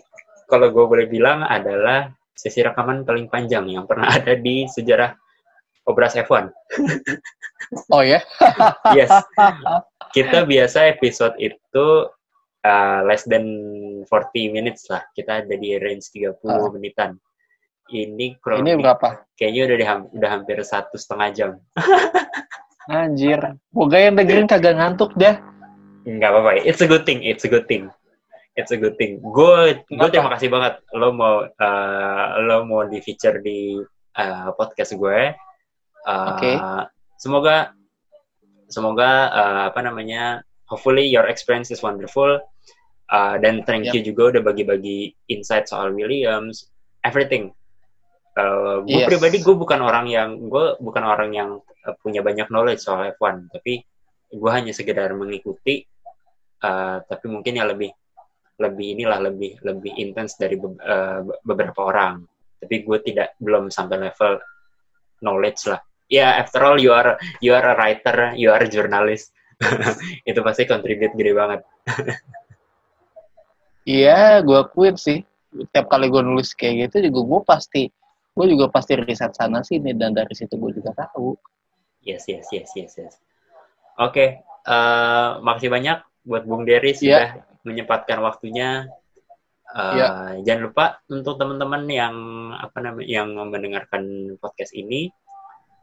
kalau gue boleh bilang adalah sesi rekaman paling panjang yang pernah [laughs] ada di sejarah Obras F1. [laughs] Oh ya? [laughs] Yes. Kita biasa episode itu uh, less than 40 minutes lah. Kita ada di range 30 Ah. menitan. Ini kurang Ini berapa? kayaknya udah di, udah hampir satu setengah jam. Anjir. Moga yang dengerin kagak ngantuk dah. Nggak apa-apa. It's a good thing. It's a good thing. It's a good thing. Gue gue terima kasih banget lo mau uh, lo mau di feature di uh, podcast gue. Uh, Oke. Semoga semoga uh, apa namanya. Hopefully your experience is wonderful. Uh, dan thank Yep. you juga udah bagi-bagi insight soal Williams, everything. Uh, gue Yes. pribadi gue bukan orang yang gue bukan orang yang uh, punya banyak knowledge soal F1, tapi gue hanya sekedar mengikuti uh, tapi mungkin ya lebih lebih inilah lebih lebih intens dari be- uh, be- beberapa orang tapi gue tidak belum sampai level knowledge lah ya after all you are you are a writer you are a journalist [laughs] itu pasti contribute gede banget Iya, gue akuin sih. Tiap kali gue nulis kayak gitu juga gue pasti, gue juga pasti riset sana sini dan dari situ gue juga tahu. yes yes yes yes yes oke eh, makasih banyak buat Bung Dery Iya. sudah menyempatkan waktunya Eh, Iya. jangan lupa untuk teman-teman yang apa namanya yang mendengarkan podcast ini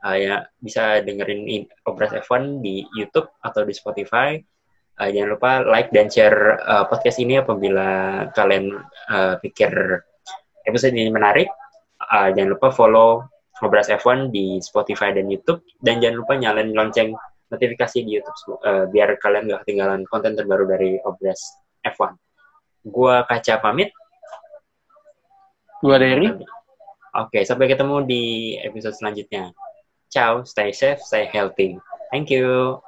eh, ya bisa dengerin in- Obras F1 di YouTube atau di Spotify. Eh, jangan lupa like dan share eh, podcast ini apabila kalian eh, pikir episode ini menarik. uh, jangan lupa follow Ngobras F1 di Spotify dan YouTube dan jangan lupa nyalain lonceng notifikasi di YouTube uh, biar kalian gak ketinggalan konten terbaru dari Obras F1. Gua Kaca pamit. Gua Derry. Oke, sampai ketemu di episode selanjutnya. Ciao, stay safe, stay healthy. Thank you.